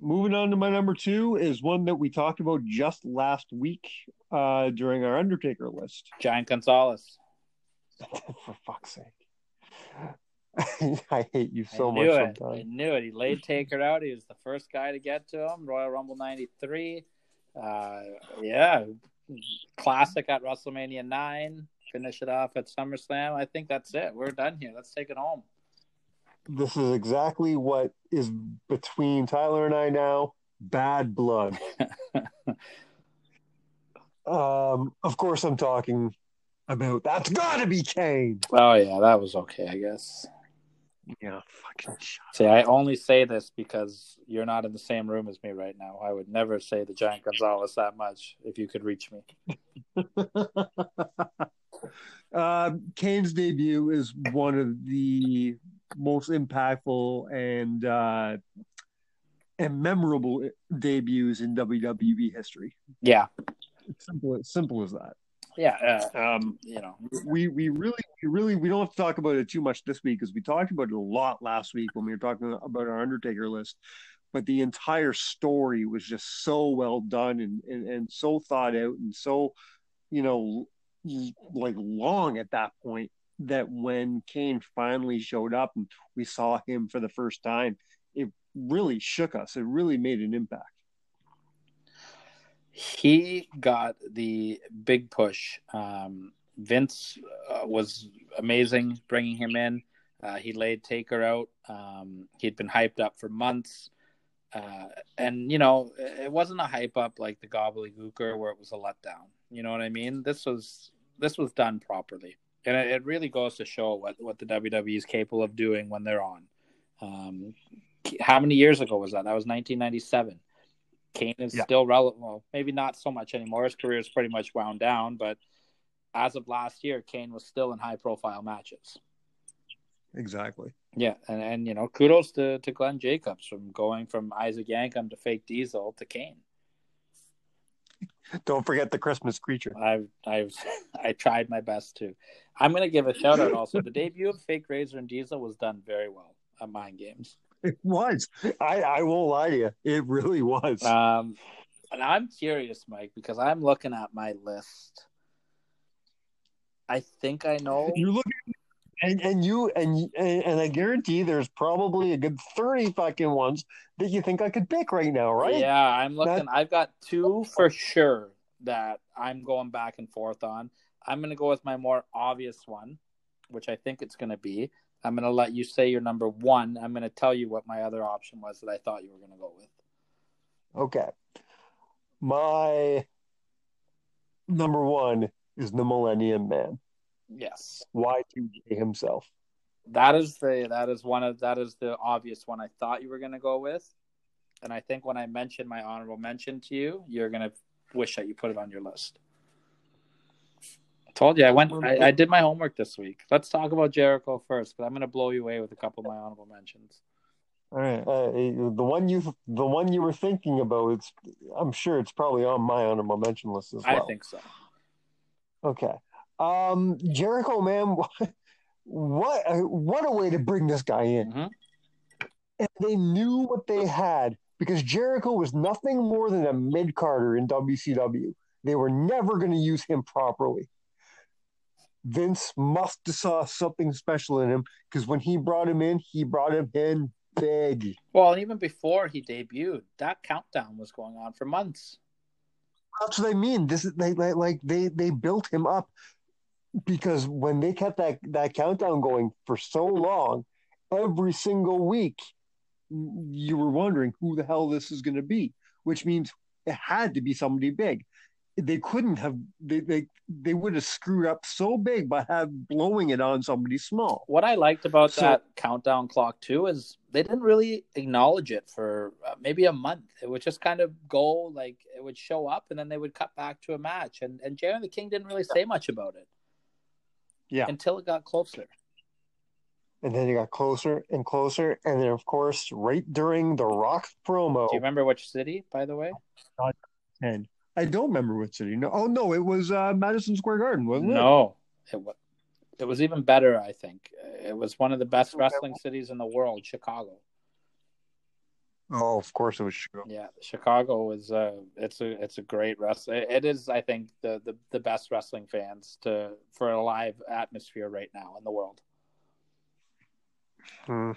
Moving on to my number two is one that we talked about just last week uh, during our Undertaker list. Giant Gonzalez. [LAUGHS] For fuck's sake. [LAUGHS] I hate you so I much. It. Sometimes. I knew it. He laid Taker out. He was the first guy to get to him. Royal Rumble '93. Uh, yeah, classic at WrestleMania nine. Finish it off at SummerSlam. I think that's it. We're done here. Let's take it home. This is exactly what is between Tyler and I now. Bad blood. [LAUGHS] um, of course, I'm talking about that's got to be Kane. Oh yeah, that was okay, I guess. Yeah, fucking shut See, I only say this because you're not in the same room as me right now. I would never say the Giant Gonzalez that much if you could reach me. [LAUGHS] uh, Kane's debut is one of the most impactful and uh, and memorable debuts in WWE history. Yeah, simple, simple as that yeah, uh, um, you know, we we really we really we don't have to talk about it too much this week because we talked about it a lot last week when we were talking about our Undertaker list. But the entire story was just so well done and and, and so thought out and so, you know, like long at that point that when Kane finally showed up and we saw him for the first time, it really shook us. It really made an impact he got the big push. Um, Vince uh, was amazing bringing him in. Uh, he laid Taker out. Um, he'd been hyped up for months. Uh, and, you know, it wasn't a hype up like the Gobbledy Gooker where it was a letdown. You know what I mean? This was this was done properly. And it, it really goes to show what, what the WWE is capable of doing when they're on. Um, how many years ago was that? That was 1997. Kane is yeah. still relevant. Well, maybe not so much anymore. His career is pretty much wound down, but as of last year, Kane was still in high profile matches. Exactly. Yeah, and, and you know, kudos to, to Glenn Jacobs from going from Isaac Yankem to fake Diesel to Kane. [LAUGHS] Don't forget the Christmas creature. I've I've [LAUGHS] I tried my best to. I'm gonna give a shout out also. The debut of Fake Razor and Diesel was done very well at Mind Games. It was. I, I won't lie to you. It really was. Um, and I'm curious, Mike, because I'm looking at my list. I think I know. You're looking, and and you and and I guarantee there's probably a good thirty fucking ones that you think I could pick right now, right? Yeah, I'm looking. That... I've got two for sure that I'm going back and forth on. I'm going to go with my more obvious one, which I think it's going to be. I'm going to let you say your number one. I'm going to tell you what my other option was that I thought you were going to go with. Okay. My number one is the Millennium Man. Yes. Y2J himself. That is the that is one of that is the obvious one I thought you were going to go with, and I think when I mentioned my honorable mention to you, you're going to wish that you put it on your list. I Told you I went. I, I, did my homework this week. Let's talk about Jericho first, but I'm going to blow you away with a couple of my honorable mentions. All right, uh, the one you the one you were thinking about, it's I'm sure it's probably on my honorable mention list as well. I think so. Okay, um, Jericho, man, [LAUGHS] what what a way to bring this guy in. Mm-hmm. And they knew what they had because Jericho was nothing more than a mid carder in WCW. They were never going to use him properly. Vince must have saw something special in him because when he brought him in, he brought him in big. Well, even before he debuted, that countdown was going on for months. That's what I mean. This is they like, like they they built him up because when they kept that that countdown going for so long, every single week, you were wondering who the hell this is going to be, which means it had to be somebody big. they couldn't have they they, they would have screwed up so big by have blowing it on somebody small. What I liked about So- that countdown clock too is they didn't really acknowledge it for uh, maybe a month. It would just kind of go like it would show up and then they would cut back to a match. And and Jerry the King didn't really say much about it Yeah. until it got closer. And then it got closer and closer, and then of course, right during the Rock promo, Do you remember which city, by the way? and I don't remember which city. No, oh no, it was uh, Madison Square Garden, wasn't it? No, it was. It was even better, I think. It was one of the best wrestling cities in the world, Chicago. Oh, of course it was Chicago. Yeah, Chicago was uh it's a it's a great wrestling. It is, I think, the, the the best wrestling fans to for a live atmosphere right now in the world. Hmm.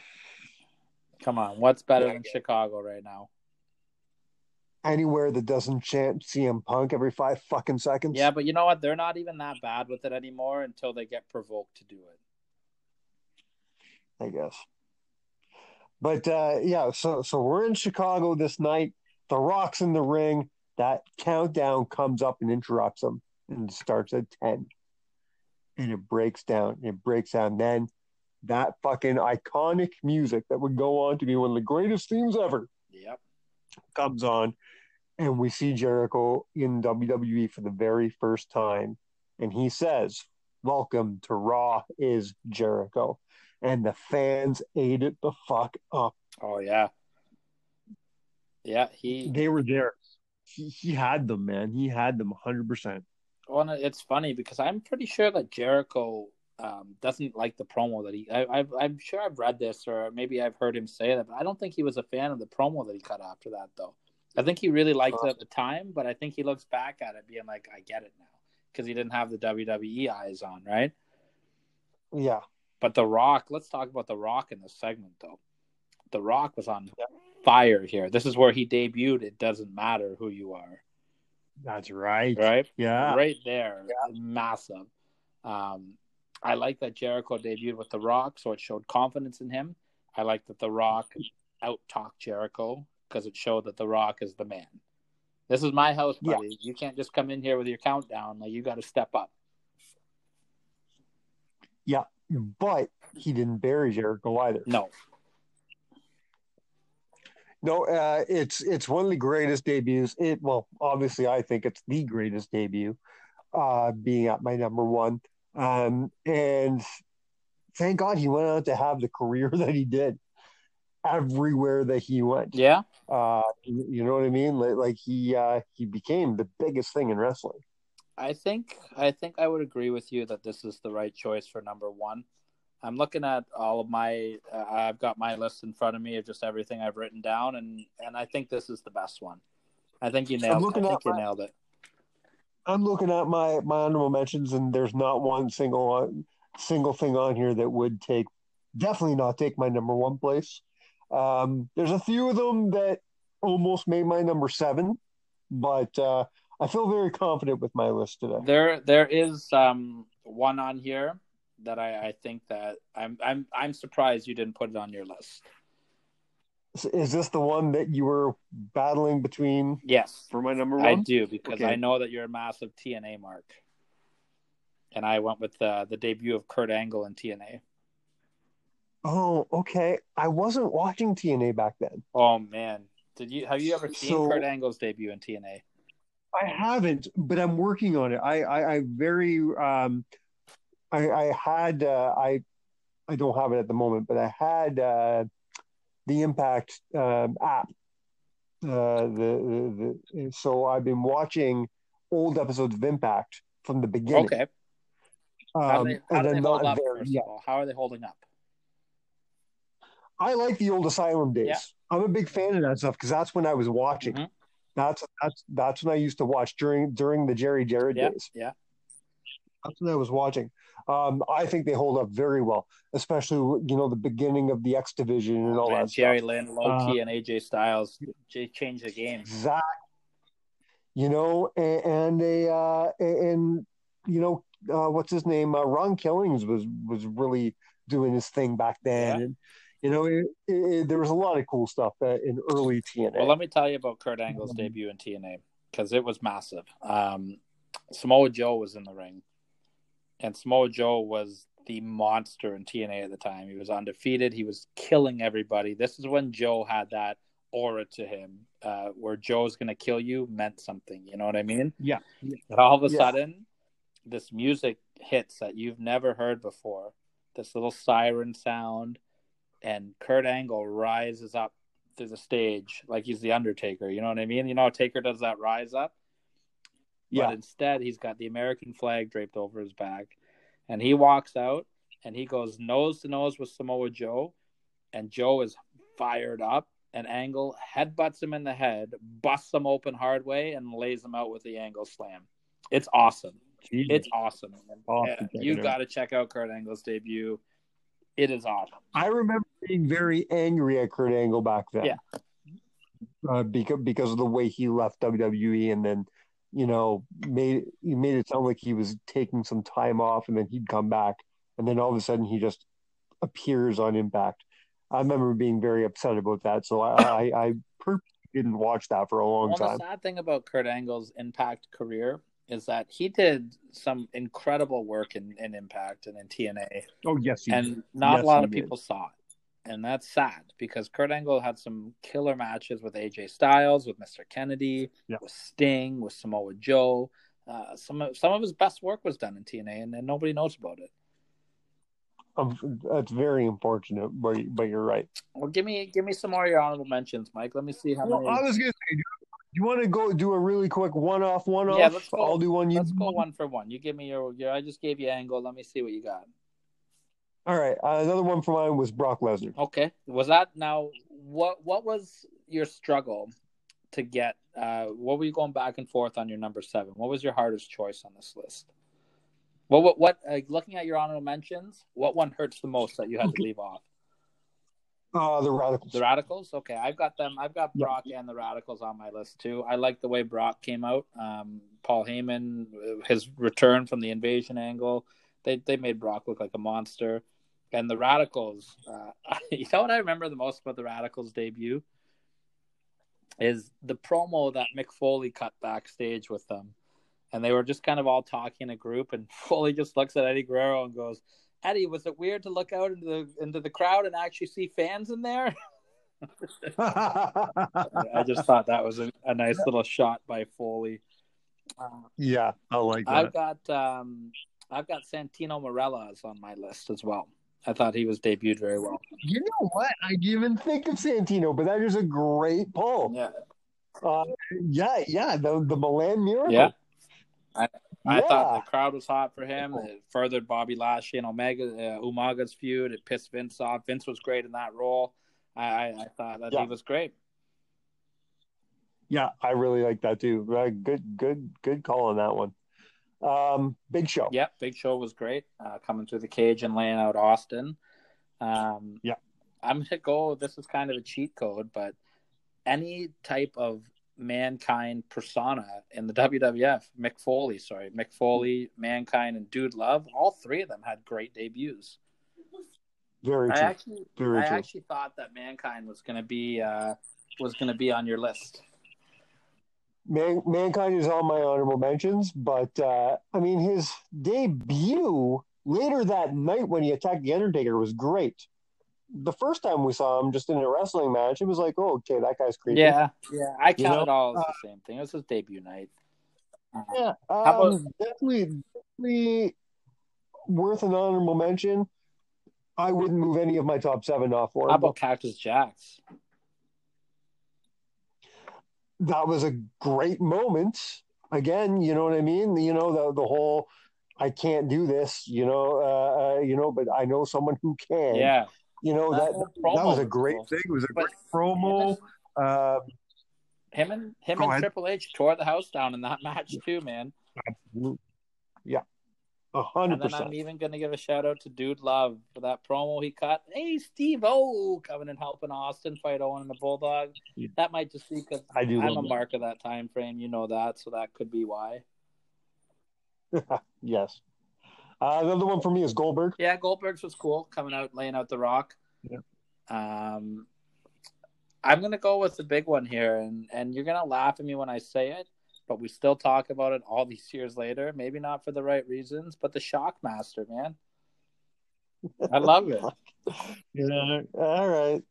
Come on, what's better Yeah, than Chicago right now? Anywhere that doesn't chant CM Punk every five fucking seconds. Yeah, but you know what? They're not even that bad with it anymore until they get provoked to do it. I guess. But uh, yeah, so so we're in Chicago this night. The Rock's in the ring. That countdown comes up and interrupts them and starts at ten, and it breaks down. It breaks down. Then that fucking iconic music that would go on to be one of the greatest themes ever Yep. comes on, and we see Jericho in WWE for the very first time, and he says, "Welcome to Raw is Jericho," and the fans ate it the fuck up. Oh yeah. Yeah, he They were there. He, he had them, man. He had them 100. percent Well, it's funny because I'm pretty sure that Jericho um, doesn't like the promo that he. I, I've, I'm sure I've read this or maybe I've heard him say that, but I don't think he was a fan of the promo that he cut after that, though. I think he really liked it at the time, but I think he looks back at it being like, I get it now because he didn't have the WWE eyes on, right? Yeah, But The Rock, let's talk about The Rock in this segment, though. The Rock was on fire here. This is where he debuted. It doesn't matter who you are, that's right. right? Yeah, right there, massive. Um, I like that Jericho debuted with The Rock, so it showed confidence in him. I like that The Rock out talked Jericho because it showed that The Rock is the man. This is my house, Yeah. buddy. You can't just come in here with your countdown. Like you got to step up. But he didn't bury Jericho either. No, No, uh, it's it's one of the greatest debuts. It well, obviously, I think it's the greatest debut, uh, being at my number one. Um, and thank God he went on to have the career [LAUGHS] that he did everywhere that he went. yeah, Uh, you, you know what I mean? Like, like he uh, he became the biggest thing in wrestling. I think I think I would agree with you that this is the right choice for number one. I'm looking at all of my. Uh, I've got my list in front of me of just everything I've written down, and and I think this is the best one. I think you nailed. I think at you my- nailed it. I'm looking at my my honorable mentions, and there's not one single single thing on here that would take definitely not take my number one place. Um, there's a few of them that almost made my number seven, but uh, I feel very confident with my list today. There there is um one on here that I, I think that I'm I'm I'm surprised you didn't put it on your list. Is this the one that you were battling between Yes, for my number one? I do because Okay. I know that you're a massive TNA mark, and I went with the the debut of Kurt Angle in TNA. Oh, okay. I wasn't watching TNA back then. Oh man, did you have you ever seen So- Kurt Angle's debut in TNA? I haven't, but I'm working on it. I, I, I very, um, I, I had, uh, I, I don't have it at the moment, but I had uh, the Impact um, app. Uh, the, the, the so I've been watching old episodes of Impact from the beginning. Okay, how Um, they, how and do they then hold not up? very- yeah. how are they holding up? I like the old Asylum days. Yeah. I'm a big fan of that stuff because that's when I was watching. Mhm. That's that's that's when I used to watch during during the Jerry Jarrett Yeah, days. yeah. That's when I was watching. Um, I think they hold up very well, especially you know the beginning of the X division and all Man, that Jerry stuff. Lynn, Low Ki, and AJ Styles changed the game. Exact. You know, and, and they uh, and you know uh, what's his name? Uh, Ron Killings was was really doing his thing back then, Yeah. and you know it, it, there was a lot of cool stuff in early TNA. Well, let me tell you about Kurt Angle's Um, debut in TNA. because it was massive. Um, Samoa Joe was in the ring, and Samoa Joe was the monster in TNA at the time. He was undefeated. He was killing everybody. This is when Joe had that aura to him, uh, where Joe's going to kill you meant something. You know what I mean? Yeah. And all of a Yeah. sudden, this music hits that you've never heard before. This little siren sound, and Kurt Angle rises up to the stage like he's the Undertaker. You know what I mean? You know Taker does that rise up? Yeah. But instead, he's got the American flag draped over his back, and he walks out and he goes nose to nose with Samoa Joe, and Joe is fired up. And Angle headbutts him in the head, busts him open hard way, and lays him out with the Angle slam. It's awesome. It's awesome. Awesome. Yeah, you got to check out Kurt Angle's debut. It is awesome. I remember being very angry at Kurt Angle back then. Yeah. Uh, because because of the way he left WWE and then, you know, made he made it sound like he was taking some time off and then he'd come back and then all of a sudden he just appears on Impact. I remember being very upset about that, so I I, I didn't watch that for a long Well, time. the sad thing about Kurt Angle's Impact career is that he did some incredible work in, in Impact and in TNA, Oh yes, he and not Yes, a lot he of did. people saw it. And that's sad because Kurt Angle had some killer matches with AJ Styles, with Mr. Kennedy, Yeah. with Sting, with Samoa Joe. Uh, some of some of his best work was done in TNA, and, and nobody knows about it. um, that's very unfortunate, but but you're right. Well, give me give me some more of your honorable mentions, Mike. Let me see how Well, many. I was gonna say, do you want to go do a really quick one-off, one-off? Yeah, let's go. I'll do one. You Let's go one. for one. You give me your, your. I just gave you Angle. Let me see what you got. All right. Uh, another one for mine was Brock Lesnar. Okay. Was that now what what was your struggle to get uh what were you going back and forth on your number 7? What was your hardest choice on this list? What what, what uh, looking at your honorable mentions, what one hurts the most that you had to leave off? Uh, the Radicalz. The Radicalz? Okay, I've got them. I've got Yeah. Brock and the Radicalz on my list too. I like the way Brock came out. Um Paul Heyman his return from the invasion angle. They they made Brock look like a monster. And the Radicalz, uh, [LAUGHS] you know what I remember the most about the Radicalz debut is the promo that Mick Foley cut backstage with them, and they were just kind of all talking in a group, and [LAUGHS] Foley just looks at Eddie Guerrero and goes, "Eddie, was it weird to look out into the into the crowd and actually see fans in there?" [LAUGHS] I just thought that was a, a nice little shot by Foley. Uh, yeah, I like that. I've got um, I've got Santino Marella's on my list as well. I thought he was debuted very well. You know what? I didn't even think of Santino, but that is a great pull. Yeah, Uh, yeah, yeah. The the Milan Miracle. Yeah. I Yeah. thought the crowd was hot for him. It furthered Bobby Lashley and Omega uh, Umaga's feud. It pissed Vince off. Vince was great in that role. I, I, I thought that Yeah. he was great. Yeah, I really like that too. Uh, good, good, good call on that one. Um, Big Show. Yep, Big Show was great. Uh, coming through the cage and laying out Austin. Um, Yeah. I'm gonna go. This is kind of a cheat code, but any type of mankind persona in the WWF, Mick Foley, sorry, Mick Foley, Mankind, and Dude Love, all three of them had great debuts. Very I true. actually, Very I true. actually thought that Mankind was gonna be uh, was gonna be on your list. Man, Mankind is on my honorable mentions, but uh, I mean his debut later that night when he attacked the Undertaker was great. The first time we saw him just in a wrestling match, it was like, oh, okay, that guy's creepy. Yeah, yeah, I You count know, it all as the same thing. It was his debut night. Uh, Yeah, um, about- definitely, definitely worth an honorable mention. I wouldn't move any of my top seven off for How about Cactus Jacks? that was a great moment. Again, you know what I mean? You know the the whole I can't do this, you know, uh, uh, you know, but I know someone who can. Yeah, you know That that that was a great thing. It was a But great promo. Uh, him and him and. Triple H tore the house down in that match too, man. Absolutely. yeah, a hundred And then percent. I'm even gonna give a shout out to Dude Love for that promo he cut. Hey, Steve O coming and helping Austin fight Owen and the Bulldog. Yeah. That might just be because I do I'm a that. mark of that time frame. You know that, so that could be why. [LAUGHS] Yes. Uh, another one for me is Goldberg. Yeah, Goldberg's was cool coming out, laying out the rock. Yeah. Um, I'm gonna go with the big one here, and and you're gonna laugh at me when I say it, but we still talk about it all these years later. Maybe not for the right reasons, but the Shockmaster, man. I love it. [LAUGHS] Yeah. All right.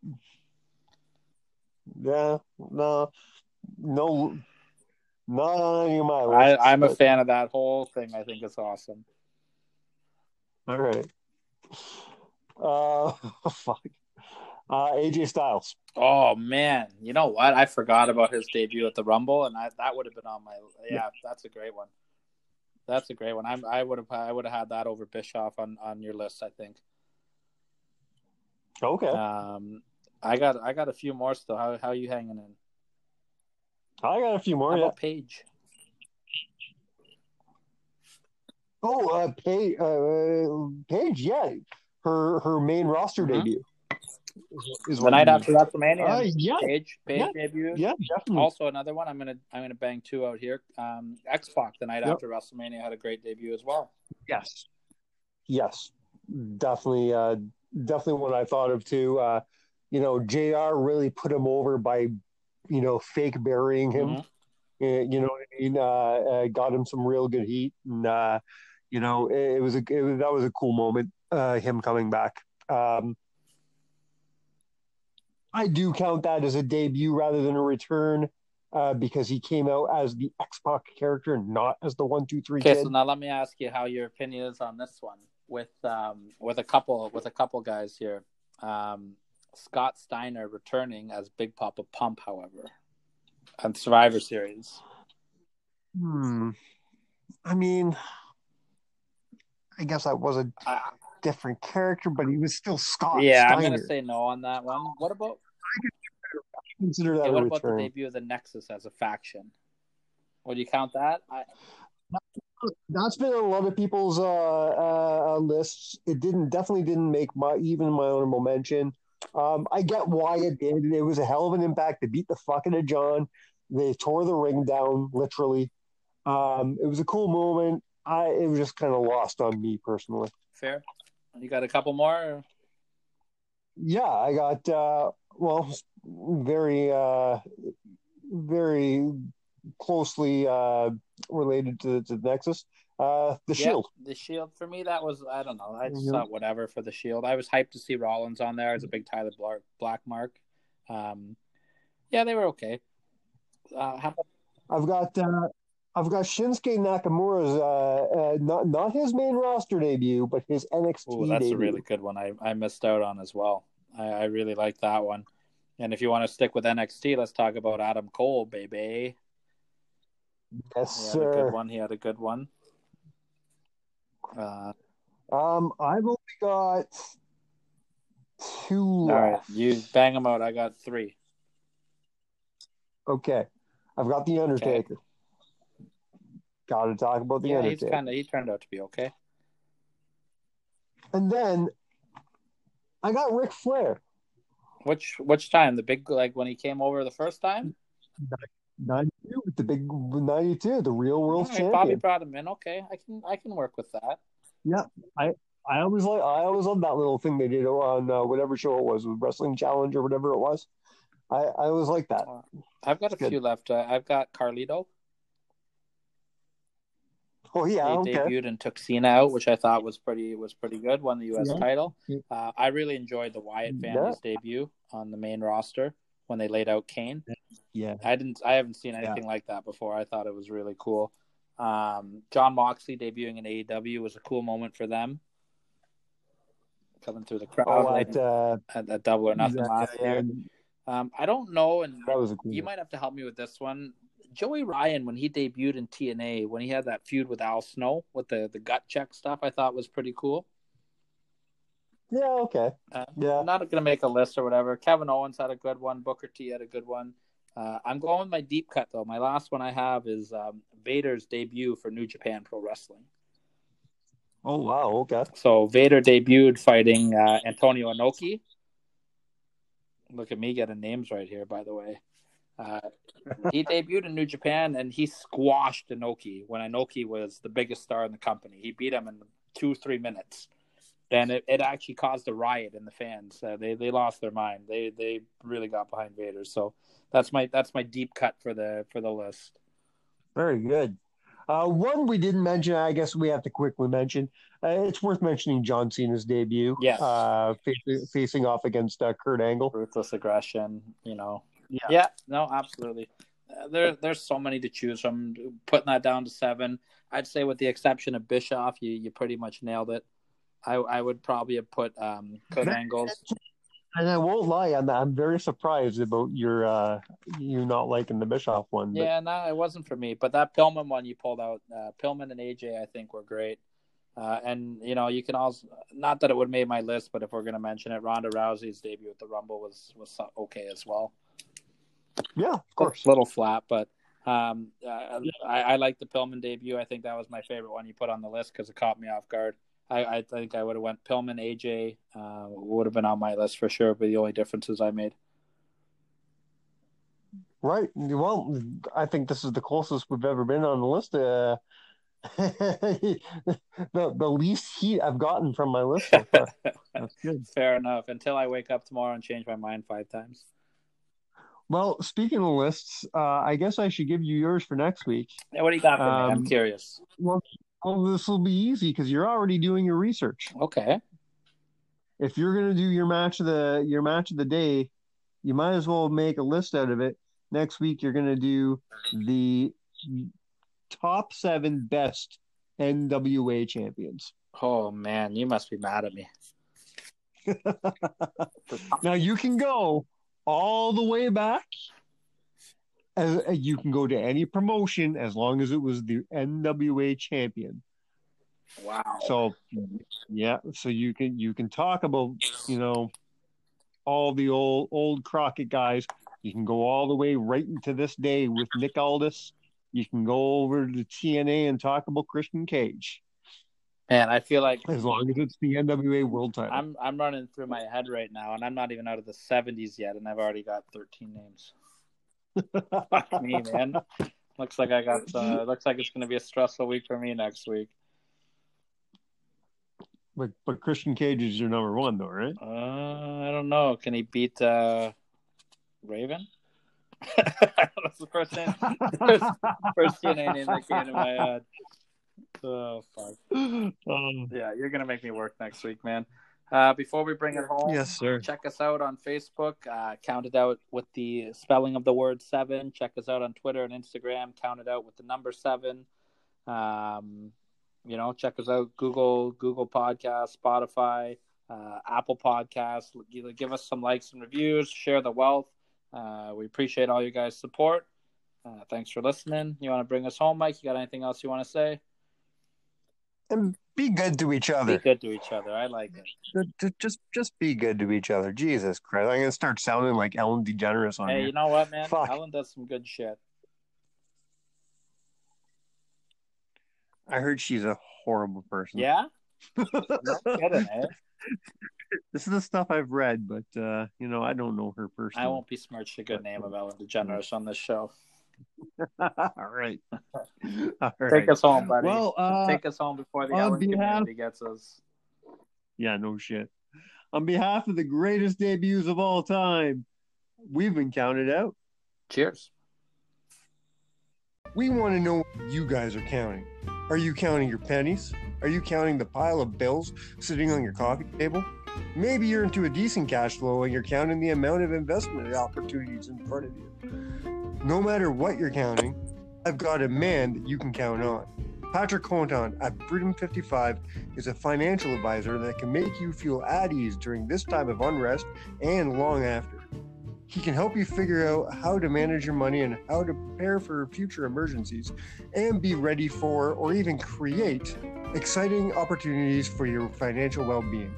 Yeah. No. No. Not on any of my I, lists, I'm a fan of that whole thing. I think it's awesome. All right. Uh, [LAUGHS] fuck. Uh, AJ Styles. Oh man, you know what? I forgot about his debut at the Rumble, and I, that would have been on my. Yeah, that's a great one. That's a great one. I'm, I would have. I would have had that over Bischoff on on your list. I think. Okay. Um, I got. I got a few more still. How how you hanging in? I got a few more. How Yeah. about Paige? Oh, uh, Paige, uh, Paige, yeah, her her main roster Mhm. debut. Is The night after WrestleMania. Uh, yeah, Paige. Paige Yeah. debut. yeah, definitely. Also another one. I'm gonna I'm gonna bang two out here. Um, X Pac the night Yep. after WrestleMania had a great debut as well. Yes, yes, definitely, uh, definitely one I thought of too. Uh, you know, JR really put him over by, you know, fake burying him. Mhm. Uh, You know what I mean? Uh, uh, got him some real good heat, and uh, you know, it, it was a it was, that was a cool moment. Uh, him coming back. Um, I do count that as a debut rather than a return, uh, because he came out as the X Pac character, not as the one two three Okay, kid. so now let me ask you how your opinion is on this one with um with a couple with a couple guys here. Um, Scott Steiner returning as Big Papa Pump, however, on Survivor Series. Hmm. I mean, I guess that was a Uh, different character, but he was still Scott yeah, I'm gonna say no on that one. What about consider that okay, what about the debut of the Nexus as a faction? Would you count that? I, That's been on a lot of people's uh, uh, uh, lists. It didn't definitely didn't make my even my honorable mention. Um, I get why it did. It was a hell of an impact. They beat the fuck out of John. They tore the ring down literally. Um, it was a cool moment. I it was just kind of lost on me personally. fair. You got a couple more? Yeah, I got uh, well, very uh, very closely uh, related to, to Nexus. Uh, the Yeah, Shield. the Shield for me that was I don't know. I just Yeah. thought whatever for the Shield. I was hyped to see Rollins on there as a big Tyler Black, Black mark. Um, yeah, they were okay. Uh, how I've got uh, I've got Shinsuke Nakamura's uh, uh, not not his main roster debut, but his NXT ooh, that's debut. a really good one. I, I missed out on as well. I, I really like that one. And if you want to stick with NXT, let's talk about Adam Cole, baby. yes, He had a good one. He had a good one. Uh, Um, I've only got two all right, left. you bang them out. I got three. Okay, I've got the Undertaker. Got to talk about the yeah, he's kind of he turned out to be okay. And then I got Ric Flair. Which which time? The big like when he came over the first time? 92 with the big 92, the real world right, Bobby champion. brought him in. Okay, I can I can work with that. Yeah, I I always like I always love that little thing they did on uh, whatever show it was, with Wrestling Challenge or whatever it was. I, I always like that. I've got a Good. few left. Uh, I've got Carlito. [LAUGHS] Oh yeah, he okay. debuted and took Cena out, which I thought was pretty was pretty good. Won the U.S. Yeah. title. Uh, I really enjoyed the Wyatt family's debut on the main roster when they laid out Kane. Yeah. I didn't. I haven't seen anything like that before. I thought it was really cool. Um, Jon Moxley debuting in AEW was a cool moment for them. Coming through the crowd Oh, at, uh, at, at Double or Nothing yeah, last year. Um, I don't know, and that was cool. you might have to help me with this one. Joey Ryan, when he debuted in TNA, when he had that feud with Al Snow with the, the gut check stuff, I thought was pretty cool. Yeah, okay. Uh, Yeah. I'm not going to make a list or whatever. Kevin Owens had a good one. Booker T had a good one. Uh, I'm going with my deep cut, though. My last one I have is um, Vader's debut for New Japan Pro Wrestling. Oh wow, okay. So Vader debuted fighting uh, Antonio Inoki. Look at me getting names right here, by the way. Uh, he debuted in New Japan and he squashed Inoki when Inoki was the biggest star in the company. He beat him in two, three minutes. And it, it actually caused a riot in the fans. Uh, they they lost their mind. They they really got behind Vader. So that's my that's my deep cut for the for the list. Very good. Uh, one we didn't mention, I guess we have to quickly mention. Uh, it's worth mentioning John Cena's debut. Yes. Uh, facing, facing off against uh, Kurt Angle. Ruthless aggression, you know. Yeah. Yeah, no, absolutely. Uh, there, there's so many to choose from. Putting that down to seven, I'd say, with the exception of Bischoff, you you pretty much nailed it. I I would probably have put um, Kurt Angle's. And I won't lie, I'm, I'm very surprised about your uh, you not liking the Bischoff one. but- Yeah, no, it wasn't for me. But that Pillman one you pulled out, uh, Pillman and AJ, I think were great. Uh, and you know, you can also not that it would have made my list, but if we're gonna mention it, Ronda Rousey's debut at the Rumble was was okay as well. Yeah, of course. A little flat, but um, uh, I, I like the Pillman debut. I think that was my favorite one you put on the list because it caught me off guard. I, I think I would have went Pillman, AJ uh, would have been on my list for sure, but the only differences I made. Right. Well, I think this is the closest we've ever been on the list. Uh, [LAUGHS] the the least heat I've gotten from my list so far. [LAUGHS] That's good. Fair enough. Until I wake up tomorrow and change my mind five times. Well, speaking of lists, uh, I guess I should give you yours for next week. Yeah, what do you got for me? I'm Um, curious. Well, well this will be easy because you're already doing your research. Okay. If you're going to do your match of the your match of the day, you might as well make a list out of it. Next week, you're going to do the top seven best NWA champions. Oh man, you must be mad at me. [LAUGHS] [LAUGHS] Now you can go all the way back. As, uh, you can go to any promotion as long as it was the NWA champion. Wow. So, yeah, so you can you can talk about you know all the old old Crockett guys. You can go all the way right into this day with Nick Aldis. You can go over to TNA and talk about Christian Cage Man, I feel like as long as it's the NWA World Title. I'm I'm running through my head right now, and I'm not even out of the 70s yet, and I've already got 13 names. [LAUGHS] Fuck me, man. Looks like I got. Uh, looks like it's going to be a stressful week for me next week. But but Christian Cage is your number one though, right? Uh, I don't know. Can he beat uh, Raven? [LAUGHS] That's the first name. [LAUGHS] First, first TNA name that came into my head. Oh fuck. Um, Yeah, you're gonna make me work next week, man. Uh, before we bring it home, yes, sir. check us out on Facebook. Uh, count it out with the spelling of the word seven. Check us out on Twitter and Instagram. Count it out with the number seven. Um, you know, check us out Google, Google Podcast, Spotify, uh, Apple Podcasts. Give, give us some likes and reviews. Share the wealth. Uh, we appreciate all you guys' support. Uh, thanks for listening. You want to bring us home, Mike? You got anything else you want to say? And be good to each other. Be good to each other. I like it. Ju- ju- Just just be good to each other. Jesus Christ. I'm gonna start sounding like Ellen DeGeneres on Hey, here. you know what, man? Fuck. Ellen does some good shit. I heard she's a horrible person. Yeah? [LAUGHS] Kidding, eh? This is the stuff I've read, but uh, you know, I don't know her personally. I won't be besmirch the good name of Ellen DeGeneres on this show. All right. [LAUGHS] All right. Take us home, buddy. Well, uh, Take us home before the on Ellen behalf- community gets us. yeah, no shit. On behalf of the greatest debuts of all time, we've been counted out. Cheers. We want to know what you guys are counting. Are you counting your pennies? Are you counting the pile of bills sitting on your coffee table? Maybe you're into a decent cash flow and you're counting the amount of investment opportunities in front of you. No matter what you're counting, I've got a man that you can count on. Patrick Conton at Freedom 55 is a financial advisor that can make you feel at ease during this time of unrest and long after. He can help you figure out how to manage your money and how to prepare for future emergencies and be ready for or even create exciting opportunities for your financial well being.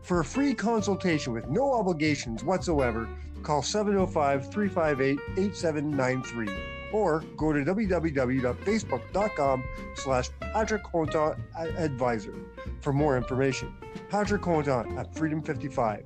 For a free consultation with no obligations whatsoever, call 705 358 8793 or go to www.facebook.com slash Patrick Contant Advisor for more information. Patrick Contant at Freedom 55.